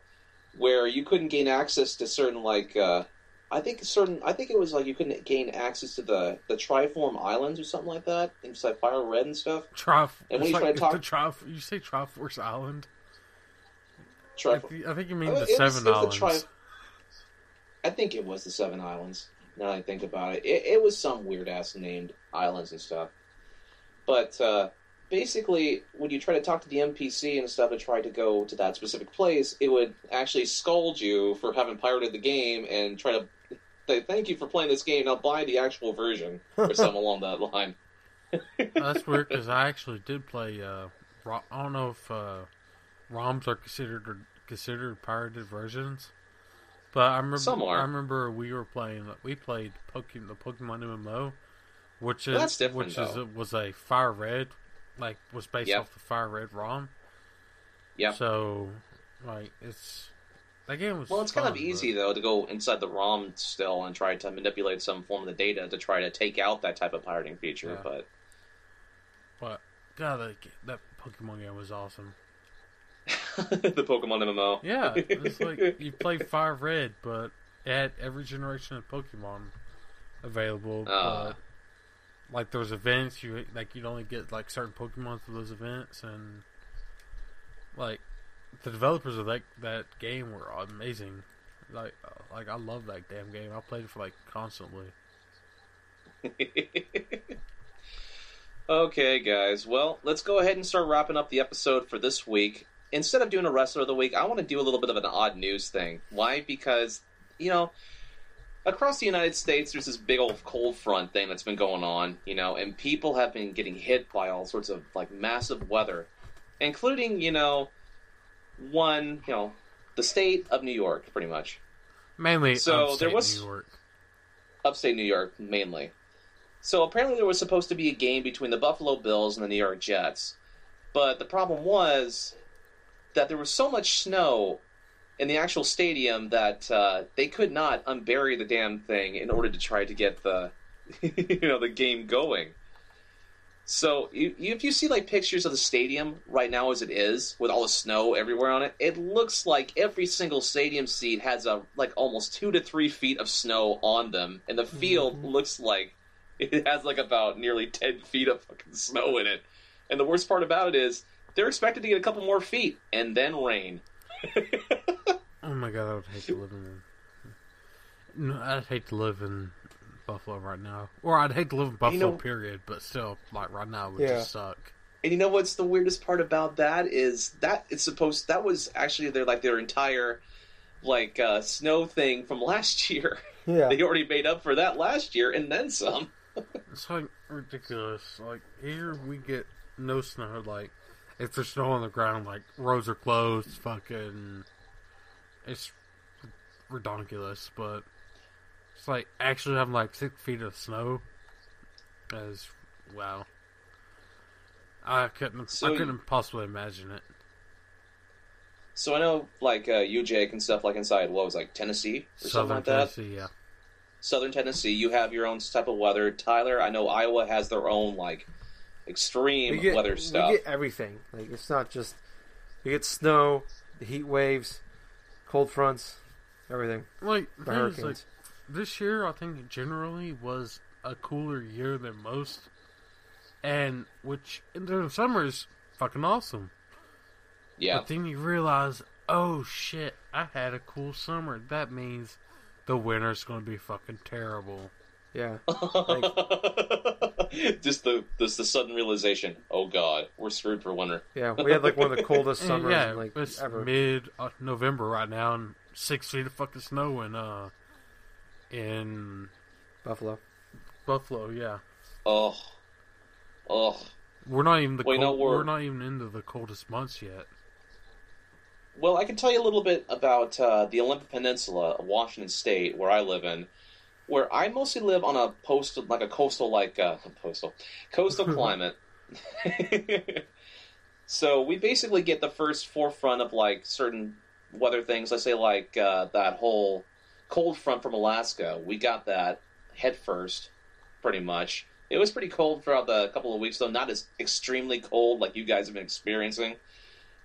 where you couldn't gain access to certain like uh, I think certain I think it was like you couldn't gain access to the the Triform Islands or something like that. Like Fire Red and stuff. Trif- And when you try to talk- the Trif- you say Triforce Island. I, Triform. I think you mean Oh, the it Seven was Islands. Tri- I think it was the Seven Islands. Now that I think about it, it, it was some weird ass named islands and stuff. But uh, basically, when you try to talk to the NPC and stuff and try to go to that specific place, it would actually scold you for having pirated the game and try to say thank you for playing this game. Now buy the actual version or [LAUGHS] something along that line. That's weird [LAUGHS] because I actually did play. Uh, I don't know if uh, ROMs are considered considered pirated versions, but I remember. Some are. I remember we were playing. We played Pokemon, the Pokemon MMO, which is which is though. a, was a Fire Red, like was based Yep. off the Fire Red ROM. Yeah. So, like it's that game was. Well, it's kind fun, of but- easy though to go inside the ROM still and try to manipulate some form of the data to try to take out that type of pirating feature. Yeah. But But God, that, that Pokemon game was awesome. [LAUGHS] the Pokemon MMO. Yeah, [LAUGHS] it's like you play Fire Red, but it had every generation of Pokemon available. Ah. But like there was events, you like you'd only get like certain Pokemon for those events, and like the developers of that that game were amazing. Like like I love that damn game. I played it for like constantly. [LAUGHS] okay, guys. Well, let's go ahead and start wrapping up the episode for this week. Instead of doing a wrestler of the week, I want to do a little bit of an odd news thing. Why? Because you know, across the United States, there's this big old cold front thing that's been going on. You know, and people have been getting hit by all sorts of like massive weather, including you know, one you know, the state of New York, pretty much. Mainly, So, upstate there was- New York. upstate New York mainly. So apparently there was supposed to be a game between the Buffalo Bills and the New York Jets. But the problem was that there was so much snow in the actual stadium that uh, they could not unbury the damn thing in order to try to get the [LAUGHS] you know the game going. So you, you, if you see like pictures of the stadium right now as it is with all the snow everywhere on it, it looks like every single stadium seat has a like almost two to three feet of snow on them, and the field mm-hmm. looks like [LAUGHS] it has like about nearly ten feet of fucking snow in it. And the worst part about it is they're expected to get a couple more feet and then rain. [LAUGHS] Oh my god, I would hate to live in. No, I'd hate to live in Buffalo right now, or I'd hate to live in Buffalo. know- period, but still, like right now, it would Yeah. just suck. And you know what's the weirdest part about that is that it's supposed that was actually their like their entire like uh, snow thing from [LAUGHS] last year. Yeah. they already made up for that last year and then some. [LAUGHS] It's like ridiculous. Like here, we get no snow. Like if there's snow on the ground, like roads are closed. Fucking, it's ridiculous. But it's like actually having like six feet of snow. Is wow. I couldn't. So I couldn't possibly imagine it. So I know like uh, you Jake and stuff like inside what was like Tennessee or something Southern like that. Tennessee, yeah. Southern Tennessee, you have your own type of weather. Tyler, I know Iowa has their own like extreme we get, weather stuff. We get everything. Like it's not just you get snow, the heat waves, cold fronts, everything. Like, The the thing is, hurricanes. like this year, I think generally was a cooler year than most, and which in the summer is fucking awesome. Yeah. But then you realize, oh shit, I had a cool summer. That means the winter's going to be fucking terrible. Yeah. [LAUGHS] just the this the sudden realization. Oh God, we're screwed for winter. Yeah. We had like one of the coldest [LAUGHS] summers yeah, like it's ever. mid uh, November right now, and six feet of fucking snow in uh in Buffalo. Buffalo. Yeah, Oh, oh. we're not even the Wait, no, we're- we're not even into the coldest months yet. Well, I can tell you a little bit about uh, the Olympic Peninsula of Washington State, where I live in, where I mostly live on a postal, like a coastal, like uh, postal, [LAUGHS] coastal [LAUGHS] climate. [LAUGHS] so we basically get the first forefront of like certain weather things. Let's say like uh, that whole cold front from Alaska. We got that head first, pretty much. It was pretty cold throughout the couple of weeks, though not as extremely cold like you guys have been experiencing.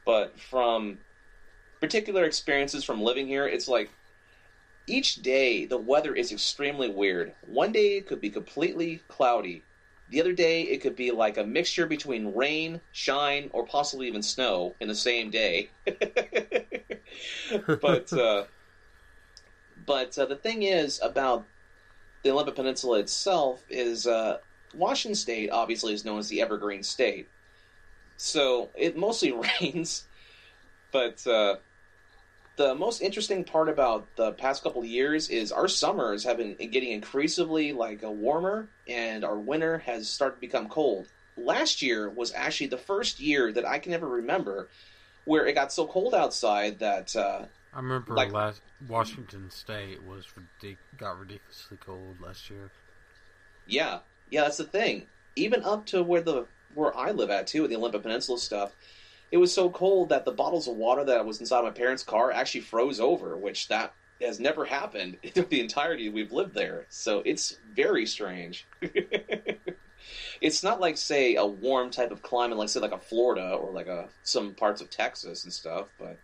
But from particular experiences from living here, it's like each day the weather is extremely weird. One day it could be completely cloudy. The other day it could be like a mixture between rain, shine, or possibly even snow in the same day. [LAUGHS] but uh, but uh, the thing is about the Olympic Peninsula itself is uh, Washington State obviously is known as the Evergreen State, so it mostly [LAUGHS] rains. But uh, the most interesting part about the past couple years is our summers have been getting increasingly like a warmer, and our winter has started to become cold. Last year was actually the first year that I can ever remember where it got so cold outside that uh, I remember Like- last Washington State was ridic- got ridiculously cold last year. Yeah, yeah, that's the thing. Even up to where the where I live at too, with the Olympic Peninsula stuff, it was so cold that the bottles of water that was inside my parents' car actually froze over, which that has never happened [LAUGHS] in the entirety we've lived there. So it's very strange. [LAUGHS] it's not like say a warm type of climate, like say like a Florida or like a some parts of Texas and stuff, but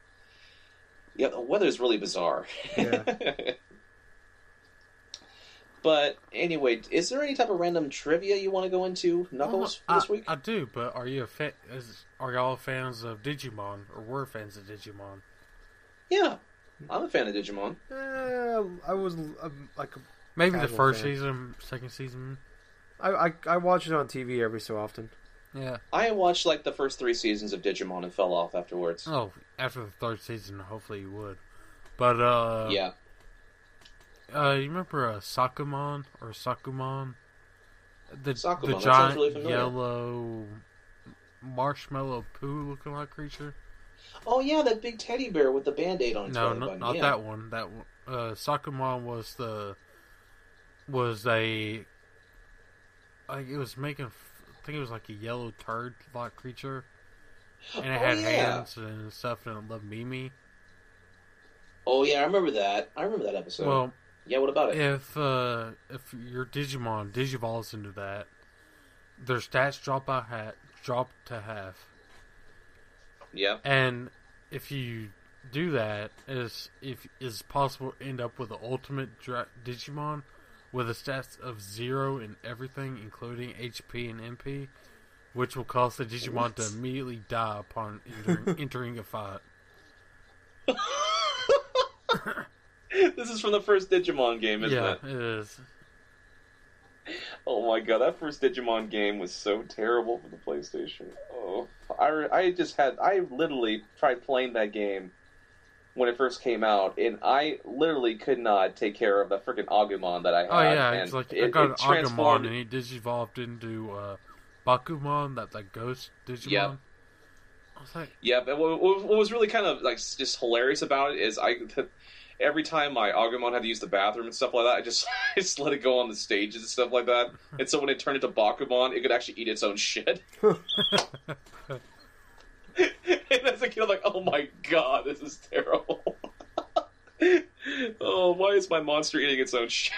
yeah, the weather is really bizarre. Yeah. [LAUGHS] But anyway, is there any type of random trivia you want to go into, Knuckles, Well, for this week? I do, but are you a fa- is, are y'all fans of Digimon or were fans of Digimon? yeah, I'm a fan of Digimon. I was um, like Maybe the first fan. season, second season. I, I I watch it on TV every so often. Yeah. I watched like the first three seasons of Digimon and fell off afterwards. Oh, after the third season, hopefully you would. But uh, yeah, Uh, you remember uh, Sakumon or Sakumon? The Sakumon, the giant really familiar. yellow marshmallow poo looking like creature. Oh yeah, that big teddy bear with the band-aid on its No, not, yeah. that one. That one. Uh, Sakumon was the was a like it was making. I think it was like a yellow turd like creature, and it Oh, had yeah. hands and stuff, and it loved Mimi. Oh yeah, I remember that. I remember that episode. well, yeah, what about it? if uh, if your Digimon digivolves into that, their stats drop by hat drop to half, Yeah. and if you do that, is if is possible end up with the ultimate dra- Digimon with a stats of zero in everything, including HP and MP, which will cause the Digimon to immediately die upon entering, [LAUGHS] entering a fight. [LAUGHS] this is from the first Digimon game, isn't yeah, it? it is. Oh my god, that first Digimon game was so terrible for the PlayStation. Oh, I, I just had I literally tried playing that game when it first came out, and I literally could not take care of the freaking Agumon that I had. Oh yeah, and it's like it, I got it an transformed- Agumon and he digivolved into uh, Bakemon, that like ghost Digimon. Yeah. I was like, Yeah, but what, what what was really kind of like just hilarious about it is I every time my Agumon had to use the bathroom and stuff like that, I just [LAUGHS] I just let it go on the stages and stuff like that. And so when it turned into Bakemon, it could actually eat its own shit. [LAUGHS] [LAUGHS] [LAUGHS] and as a kid, I'm like, oh my god, this is terrible. [LAUGHS] oh, why is my monster eating its own shit?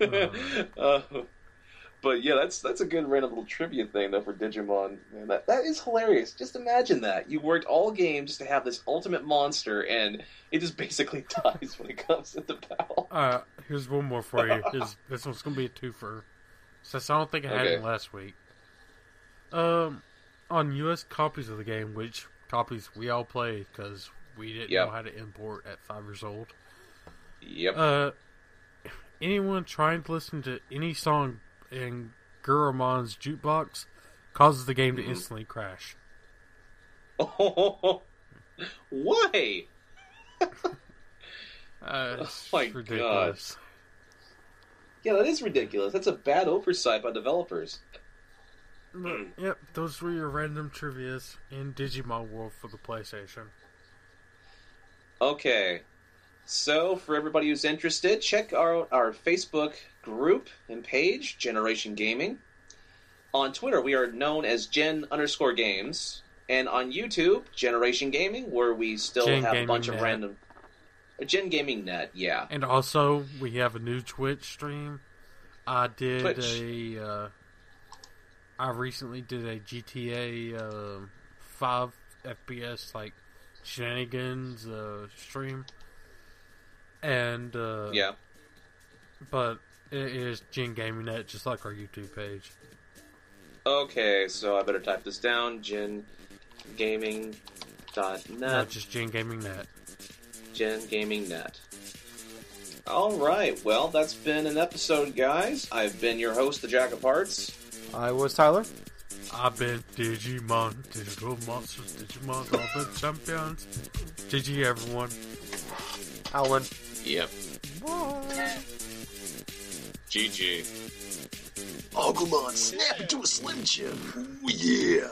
[LAUGHS] uh, but yeah, that's that's a good random little trivia thing though for Digimon. Man, that that is hilarious. Just imagine that you worked all game just to have this ultimate monster, and it just basically dies when it comes into battle. uh, here's one more for you. Here's, this one's gonna be a twofer. Since I don't think I had Okay. it last week. Um, on U.S. copies of the game, which copies we all play because we didn't Yep. know how to import at five years old. Yep. Uh, anyone trying to listen to any song in Gurumon's jukebox causes the game to Mhm. instantly crash. Oh, [LAUGHS] why? [LAUGHS] Uh, Oh my ridiculous. Yeah, that is ridiculous. That's a bad oversight by developers. But, yep, those were your random trivia's in Digimon World for the PlayStation. Okay. So, for everybody who's interested, check our, our Facebook group and page, Generation Gaming. On Twitter, we are known as Gen underscore games. And on YouTube, Generation Gaming, where we still Gen have a Gaming bunch of random. Gen Gaming Net, yeah. And also, we have a new Twitch stream. I did Twitch. a. Uh, I recently did a GTA uh, 5 FPS like shenanigans uh, stream. And. Uh, Yeah. But it is Gen Gaming Net, just like our YouTube page. Okay, so I better type this down. Gen Gaming dot Not net. just Gen Gaming Net. Gen Gaming Net. All right, well, that's been an episode, guys. I've been your host, the Jack of Hearts. I was Tyler. I've been Digimon, Digital Monsters, Digimon, all the champions. GG, everyone. Alan. Yep. GG. Agumon, snap into a Slim Jim. Ooh, yeah.